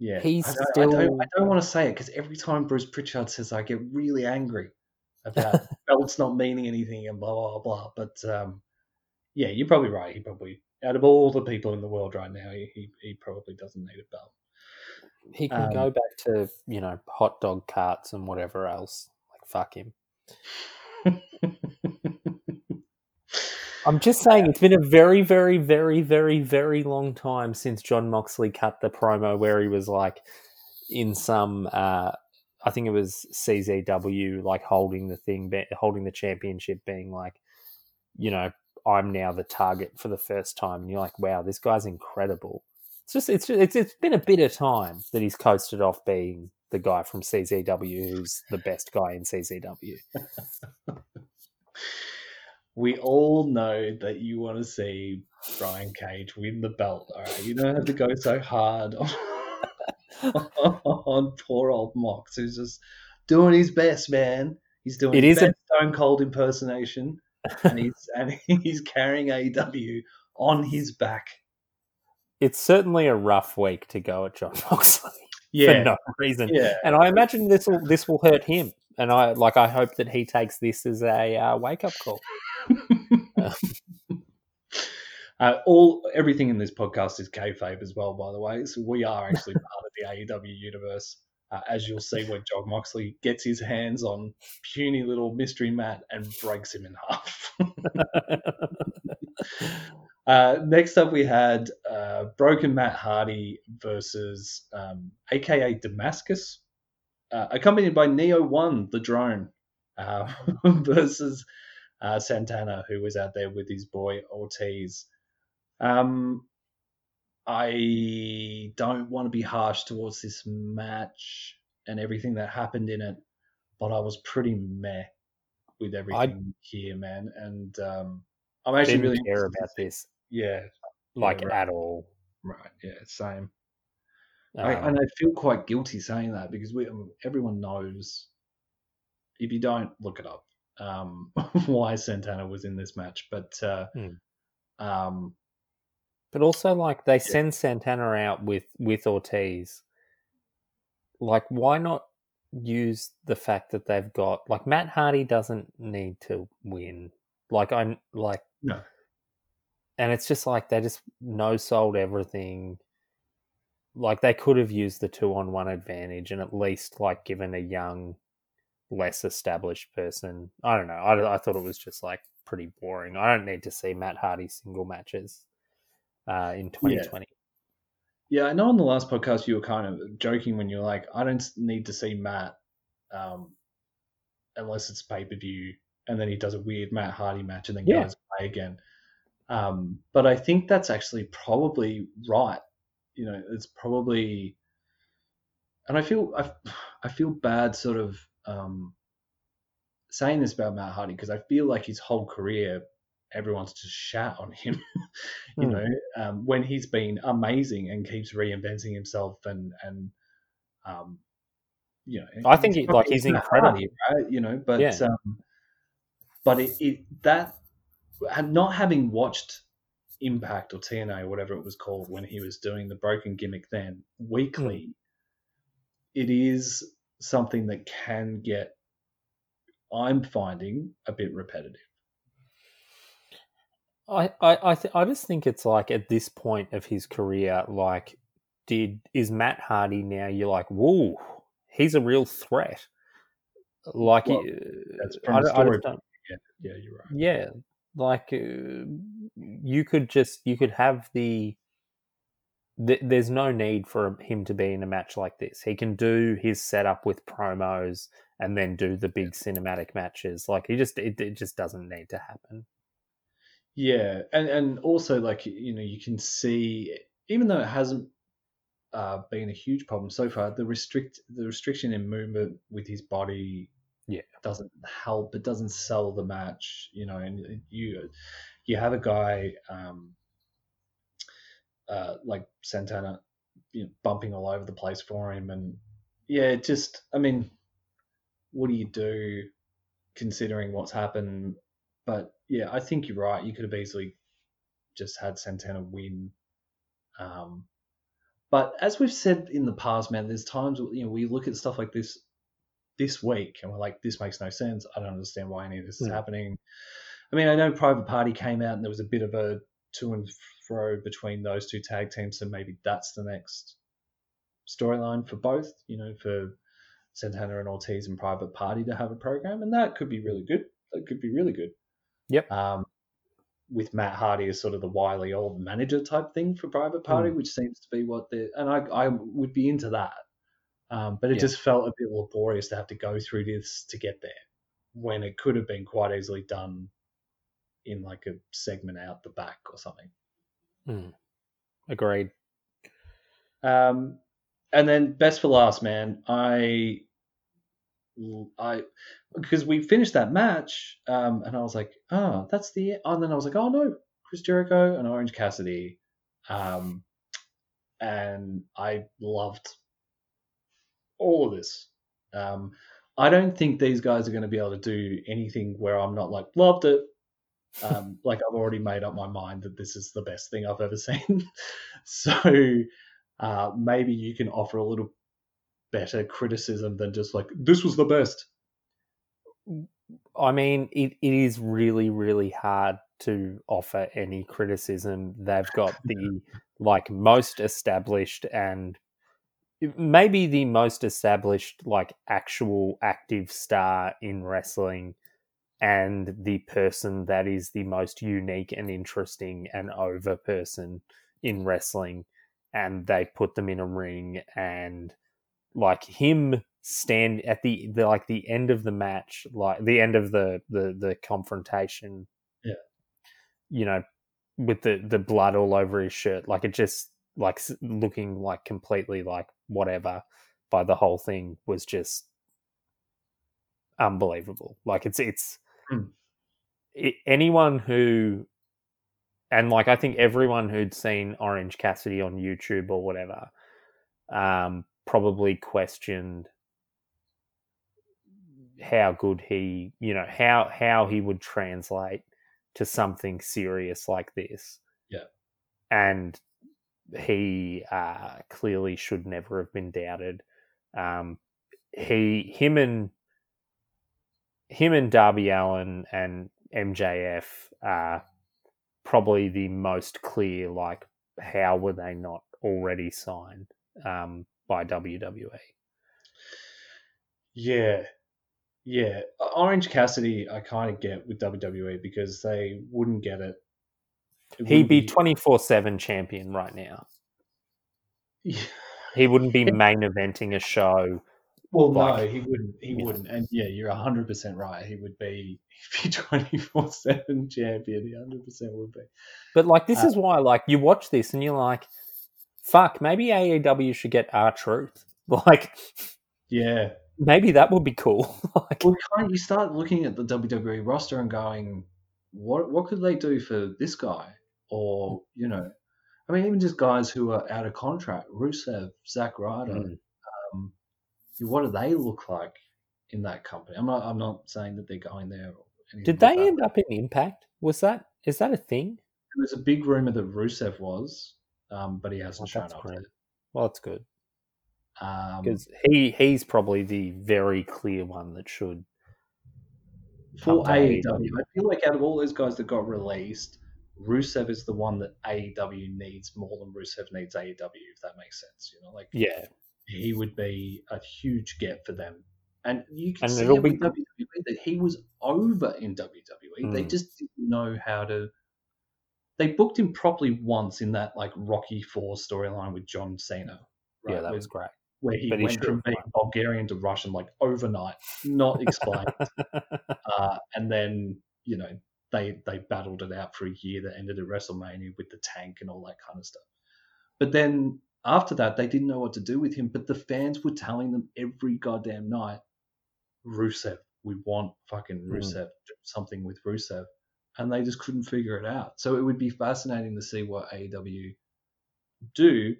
Yeah, He's I don't, I still- don't, I don't want to say it because every time Bruce Pritchard says, I get really angry about belts not meaning anything and blah blah blah. But um, yeah, you're probably right. He probably, out of all the people in the world right now, he he, he probably doesn't need a belt. He can Um, go back to you know hot dog carts and whatever else. Like fuck him. I'm just saying it's been a very, very, very, very, very long time since Jon Moxley cut the promo where he was like in some, uh, I think it was CZW, like holding the thing, holding the championship, being like, you know, I'm now the target for the first time, and you're like, wow, this guy's incredible. It's just, it's, it's, it's been a bit of time that he's coasted off being the guy from CZW who's the best guy in CZW. we all know that you want to see Brian Cage win the belt. All right, you don't have to go so hard on, poor old Mox, who's just doing his best, man. He's doing It his is a- Stone Cold impersonation, and he's and he's carrying AEW on his back. It's certainly a rough week to go at Jon Moxley. Yeah, for no reason. yeah. And I imagine this will this will hurt him. And I like I hope that he takes this as a uh, wake up call. Uh, all everything in this podcast is kayfabe as well, by the way. So we are actually part of the AEW universe, uh, as you'll see when Jon Moxley gets his hands on puny little mystery Matt and breaks him in half. uh, next up, we had uh, Broken Matt Hardy versus um, AKA Damascus, uh, accompanied by Neo One, the drone, uh, versus uh, Santana, who was out there with his boy Ortiz. Um, I don't want to be harsh towards this match and everything that happened in it, but I was pretty meh with everything here, man. And um, I'm actually really care about this Yeah, like right. at all. right. Yeah, same. I, Um, and I feel quite guilty saying that because we everyone knows. If you don't look it up, um, why Santana was in this match, but uh, Hmm. um, but also like they send Santana out with with Ortiz. Like why not use the fact that they've got like Matt Hardy doesn't need to win. Like I like No. and it's just like they just no sold everything. Like they could have used the two on one advantage and at least like given a young, less established person. I don't know. I, I thought it was just like pretty boring. I don't need to see Matt Hardy single matches uh, in 2020. Yeah, I know on the last podcast you were kind of joking when you were like, I don't need to see Matt um, unless it's pay per view, and then he does a weird Matt Hardy match and then Yeah. goes away again. Um, but I think that's actually probably right. You know, it's probably, and I feel I, I feel bad sort of um, saying this about Matt Hardy because I feel like his whole career everyone's just shat on him. you mm. know, um, when he's been amazing and keeps reinventing himself and and um, you know, I think he, like he's incredible, right? You know, but yeah. um, but it, it that not having watched Impact or TNA or whatever it was called when he was doing the broken gimmick then weekly, mm. it is something that can get. I'm finding a bit repetitive. I I I, th- I just think it's like at this point of his career, like, did is Matt Hardy now? You're like, whoa, he's a real threat. Like, well, that's from I, the story. I yeah, yeah, you're right. Yeah, like uh, you could just you could have the there's no need for him to be in a match like this. He can do his setup with promos and then do the big cinematic matches. Like he just it, it just doesn't need to happen. Yeah, and and also like you know you can see even though it hasn't uh, been a huge problem so far, the restrict the restriction in movement with his body yeah doesn't help. It doesn't sell the match. You know, and you you have a guy um, uh, like Santana, you know, bumping all over the place for him, and yeah, just I mean, what do you do considering what's happened? But yeah, I think you're right. You could have easily just had Santana win. Um, but as we've said in the past, man, there's times you know we look at stuff like this this week and we're like, this makes no sense. I don't understand why any of this is hmm. happening. I mean, I know Private Party came out and there was a bit of a to and fro between those two tag teams, so maybe that's the next storyline for both. You know, for Santana and Ortiz and Private Party to have a program, and that could be really good. That could be really good. Yep. Um, with Matt Hardy as sort of the wily old manager type thing for Private Party, mm. which seems to be what they're, and I, I would be into that. Um, but it yeah. just felt a bit laborious to have to go through this to get there when it could have been quite easily done in like a segment out the back or something. Mm. Agreed. Um, and then best for last, man. I, I, because we finished that match, um, and I was like, oh, that's the. And then I was like, oh no, Chris Jericho and Orange Cassidy, um, and I loved all of this. Um, I don't think these guys are going to be able to do anything where I'm not like loved it. Um, like I've already made up my mind that this is the best thing I've ever seen. so uh, maybe you can offer a little better criticism than just like this was the best. I mean, it, it is really, really hard to offer any criticism. They've got the like most established and maybe the most established like actual active star in wrestling and the person that is the most unique and interesting and over person in wrestling and they put them in a ring and like him stand at the, the like the end of the match like the end of the the the confrontation yeah you know with the the blood all over his shirt like it just like looking like completely like whatever by the whole thing was just unbelievable. Like it's it's mm. it, anyone who and like I think everyone who'd seen Orange Cassidy on YouTube or whatever um, probably questioned how good he, you know, how how he would translate to something serious like this. Yeah. And he uh, clearly should never have been doubted. Um, he, him, and him and Darby Allin and MJF are probably the most clear. Like, how were they not already signed um, by WWE? Yeah, yeah. Orange Cassidy, I kind of get with WWE because they wouldn't get it He'd be twenty four seven champion right now. he wouldn't be main eventing a show Well, like, no, he wouldn't. He wouldn't. And yeah, you're hundred percent right. He would be he'd be twenty four seven champion. He hundred percent would be. But like, this uh, is why, like, you watch this and you're like, "Fuck, maybe AEW should get R-Truth." Like, yeah, maybe that would be cool. like, well, kind of, you start looking at the WWE roster and going, "What? What could they do for this guy?" Or you know, I mean, even just guys who are out of contract, Rusev, Zack Ryder. Mm. Um, what do they look like in that company? I'm not. I'm not saying that they're going there. Did they end up in Impact? Was that is that a thing? There was a big rumor that Rusev was, um, but he hasn't oh, shown up. Yet. Well, that's good because um, he he's probably the very clear one that should. For AEW, I feel like out of all those guys that got released, Rusev is the one that AEW needs more than Rusev needs AEW, if that makes sense. You know, like yeah, he would be a huge get for them. And you can and see be... WWE that he was over in WWE. Mm. They hmm. just didn't know how to. They booked him properly once in that like Rocky Four storyline with John Cena. Right? Yeah, that was great. Where he went from being Bulgarian to Russian like overnight, not explained. uh, and then you know they they battled it out for a year that ended at WrestleMania with the tank and all that kind of stuff. But then after that, they didn't know what to do with him, but the fans were telling them every goddamn night, Rusev, we want fucking hmm. Rusev, mm. something with Rusev. And they just couldn't figure it out. So it would be fascinating to see what AEW do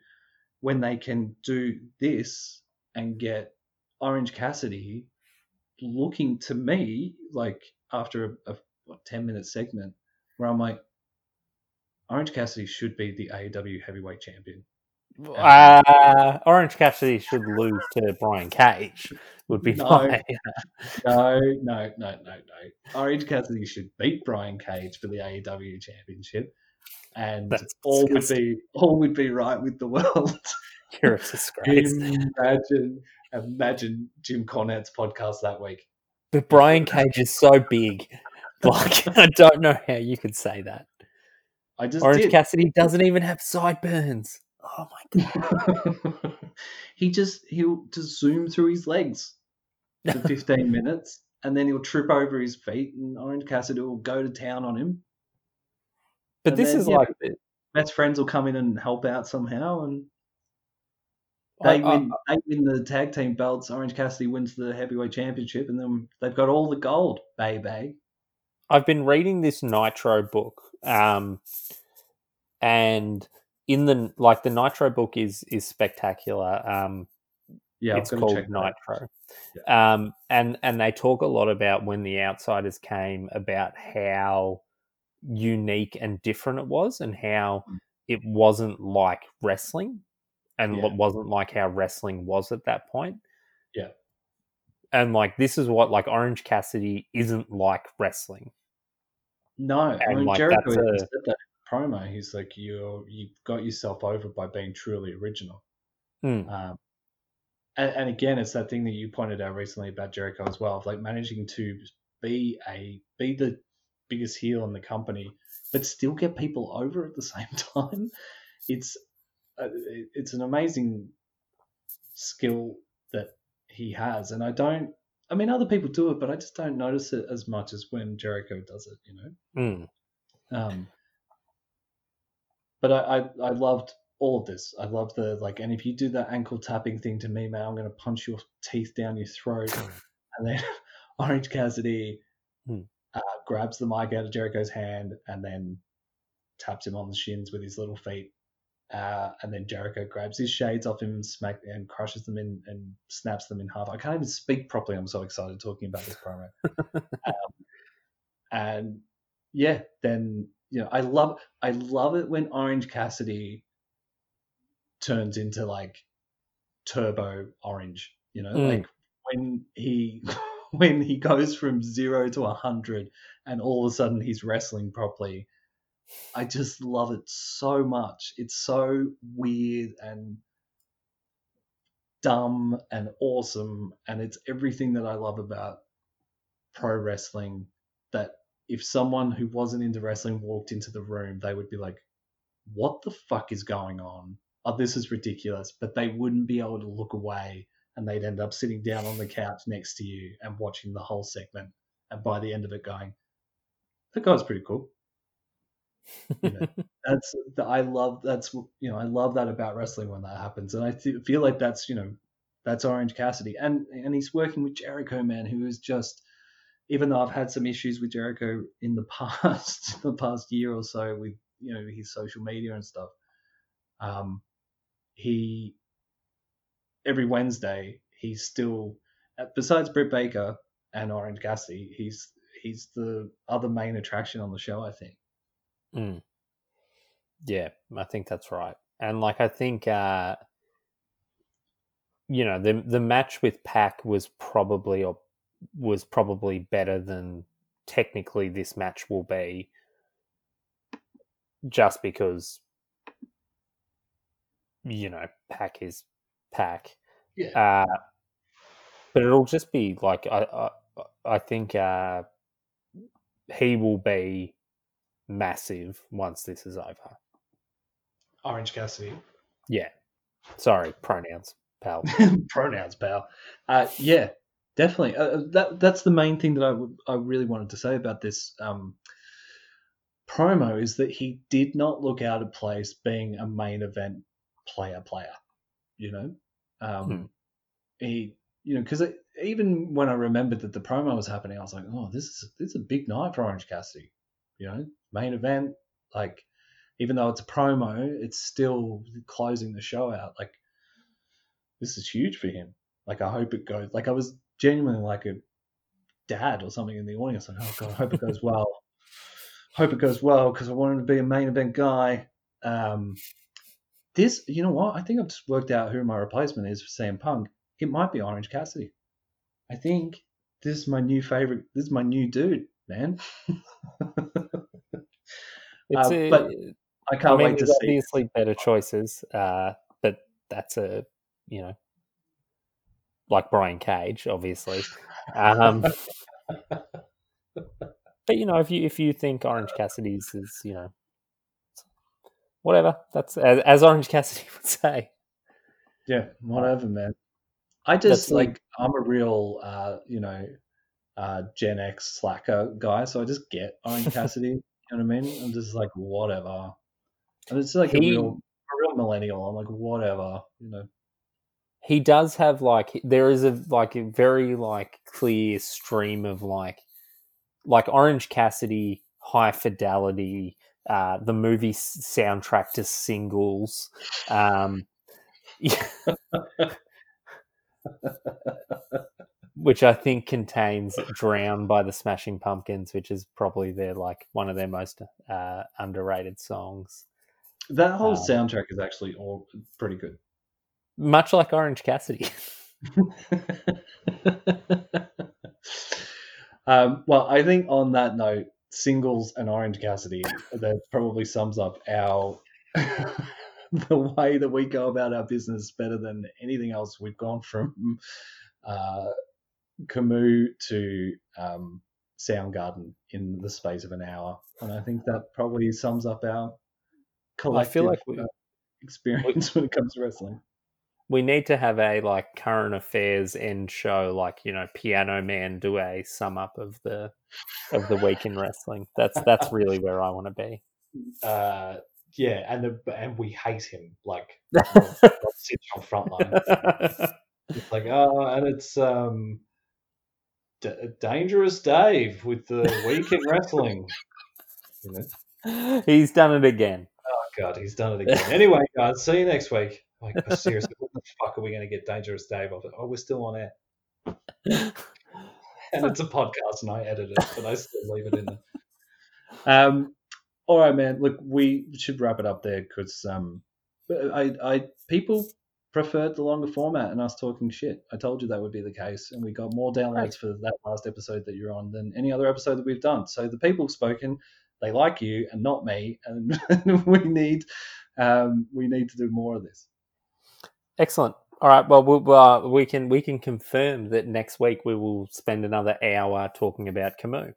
when they can do this and get Orange Cassidy looking to me like after a, a what, 10 minute segment where I'm like, Orange Cassidy should be the AEW heavyweight champion. Uh, Orange Cassidy should lose to Brian Cage. Would be no, fine. no, no, no, no, no. Orange Cassidy should beat Brian Cage for the AEW Championship, and That's all disgusting. would be all would be right with the world. You're a disgrace. Imagine, imagine Jim Cornette's podcast that week. But Brian Cage is so big. Like I don't know how you could say that. I just Orange did. Cassidy doesn't even have sideburns. Oh my god. he just he'll just zoom through his legs for 15 minutes and then he'll trip over his feet and Orange Cassidy will go to town on him. But and this then, is yeah, like best friends will come in and help out somehow and they I, win I, they win the tag team belts, Orange Cassidy wins the heavyweight championship and then they've got all the gold, baby. I've been reading this Nitro book um and in the like the Nitro book is is spectacular. Um, yeah, it's called Nitro. Yeah. Um, and and they talk a lot about when the outsiders came about how unique and different it was, and how mm. it wasn't like wrestling, and yeah. wasn't like how wrestling was at that point. Yeah. And like this is what like Orange Cassidy isn't like wrestling. No, and I mean like, Jericho said that promo, he's like, you you got yourself over by being truly original. Mm. Um, and, and, again, it's that thing that you pointed out recently about Jericho as well, of like managing to be a be the biggest heel in the company, but still get people over at the same time. It's uh, it's an amazing skill that he has, and I don't. I mean, other people do it, but I just don't notice it as much as when Jericho does it. You know. Mm. Um, but I, I, I loved all of this. I love the like, and if you do that ankle tapping thing to me, man, I'm gonna punch your teeth down your throat. and then Orange Cassidy hmm. uh, grabs the mic out of Jericho's hand and then taps him on the shins with his little feet. Uh, and then Jericho grabs his shades off him and smack and crushes them in and snaps them in half. I can't even speak properly. I'm so excited talking about this promo. um, and yeah, then you know, I love I love it when Orange Cassidy turns into like turbo orange, you know, mm. like when he when he goes from 0 to a 100 and all of a sudden he's wrestling properly. I just love it so much. It's so weird and dumb and awesome and it's everything that I love about pro wrestling that if someone who wasn't into wrestling walked into the room, they would be like, "What the fuck is going on? Oh, this is ridiculous!" But they wouldn't be able to look away and they'd end up sitting down on the couch next to you and watching the whole segment, and by the end of it, going, "That guy's pretty cool." You know, that's I love that's you know I love that about wrestling when that happens, and I th- feel like that's you know that's Orange Cassidy, and and he's working with Jericho, man, who is just even though I've had some issues with Jericho in the past, the past year or so with you know his social media and stuff, um, he every Wednesday he's still besides Britt Baker and Orange Cassidy, he's he's the other main attraction on the show. I think. Mm. Yeah, I think that's right, and like I think. uh you know the the match with PAC was probably or was probably better than technically this match will be just because you know PAC is PAC. yeah. uh, but it'll just be like i i, I think uh, he will be massive once this is over. Orange cassidy. Yeah. Sorry pronouns pal. Pronouns pal. Uh, yeah definitely. Uh, uh, that that's the main thing that I—I really wanted to say about this um, promo is that he did not look out of place being a main event player player. You know, um, hmm. he you know because even when I remembered that the promo was happening, I was like, oh, this is this is a big night for Orange Cassidy. You know, main event like. Even though it's a promo, it's still closing the show out. Like, this is huge for him. Like, I hope it goes. Like, I was genuinely like a dad or something in the audience. Like, oh god, I hope it goes well. hope it goes well because I wanted to be a main event guy. Um, this, you know what? I think I've just worked out who my replacement is for CM Punk. It might be Orange Cassidy. I think this is my new favorite. This is my new dude, man. uh, a, but I can't I mean, wait to see. Obviously, better choices, uh, but that's a you know like Brian Cage, obviously. Um, but you know, if you if you think Orange Cassidy's is you know whatever, that's as, as Orange Cassidy would say. Yeah, whatever, man. I just like I'm a real uh, you know uh, Gen X slacker guy, so I just get Orange Cassidy. you know what I mean? I'm just like whatever. And it's like he, a real a real millennial. I'm like whatever, you know he does have like there is a like a very like clear stream of like like Orange Cassidy, High Fidelity, uh, the movie soundtrack to singles. Um, which I think contains "Drown" by the Smashing Pumpkins, which is probably their like one of their most uh, underrated songs. That whole um, soundtrack is actually all pretty good much like Orange Cassidy. um, well, I think on that note, singles and Orange Cassidy that probably sums up our the way that we go about our business better than anything else. We've gone from uh, Camus to um, Soundgarden in the space of an hour, and I think that probably sums up our collective I feel like we, uh, experience when it comes to wrestling we need to have a like current affairs end show, like you know, Piano Man do a sum up of the of the week in wrestling. That's that's really where I want to be. Uh, yeah, and the and we hate him like sits on front line. It's like oh, and it's um, D- dangerous Dave with the week in wrestling. You know? He's done it again. Oh god, he's done it again. Anyway, guys, see you next week. Like, seriously, fuck are we going to get Dangerous Dave off? Oh, we're still on air. and it's a podcast and I edit it, but I still leave it in there. Um, all right, man. Look, we should wrap it up there because um, I, I people preferred the longer format and us talking shit. I told you that would be the case, and we got more downloads for that last episode that you're on than any other episode that we've done. So the people have spoken. They like you and not me, and we need um, we need to do more of this. Excellent. All right. Well, we'll uh, we can we can confirm that next week we will spend another hour talking about Camus.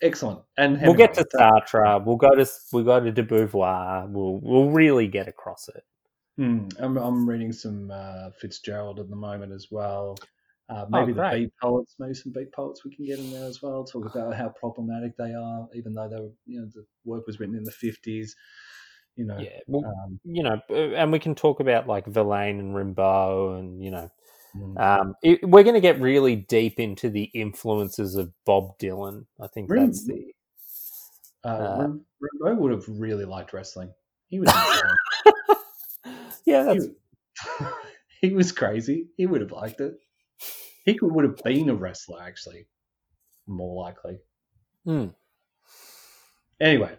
Excellent. And we'll get to Sartre. We'll go to we'll go to De Beauvoir. We'll we'll really get across it. Mm, I'm, I'm reading some uh, Fitzgerald at the moment as well. Uh, maybe Oh, the beat poets, maybe some beat poets we can get in there as well. Talk about how problematic they are, even though they were, you know, the work was written in the 50s. You know, Yeah, well, um, you know, uh, and we can talk about like Verlaine and Rimbaud, and you know, mm. um, it, we're going to get really deep into the influences of Bob Dylan. I think Rim- that's the uh, uh, Rimbaud would have really liked wrestling. He was, yeah, he, that's was he was crazy. He would have liked it. He could, would have been a wrestler, actually, more likely. Hmm. Anyway,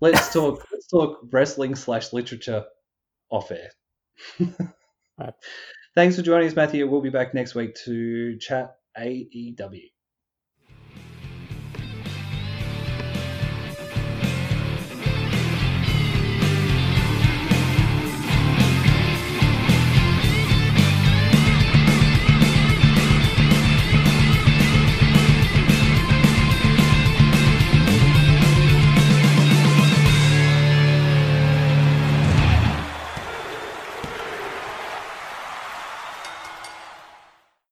let's talk. let's talk wrestling slash literature off air. Right. Thanks for joining us, Matthew. We'll be back next week to chat AEW.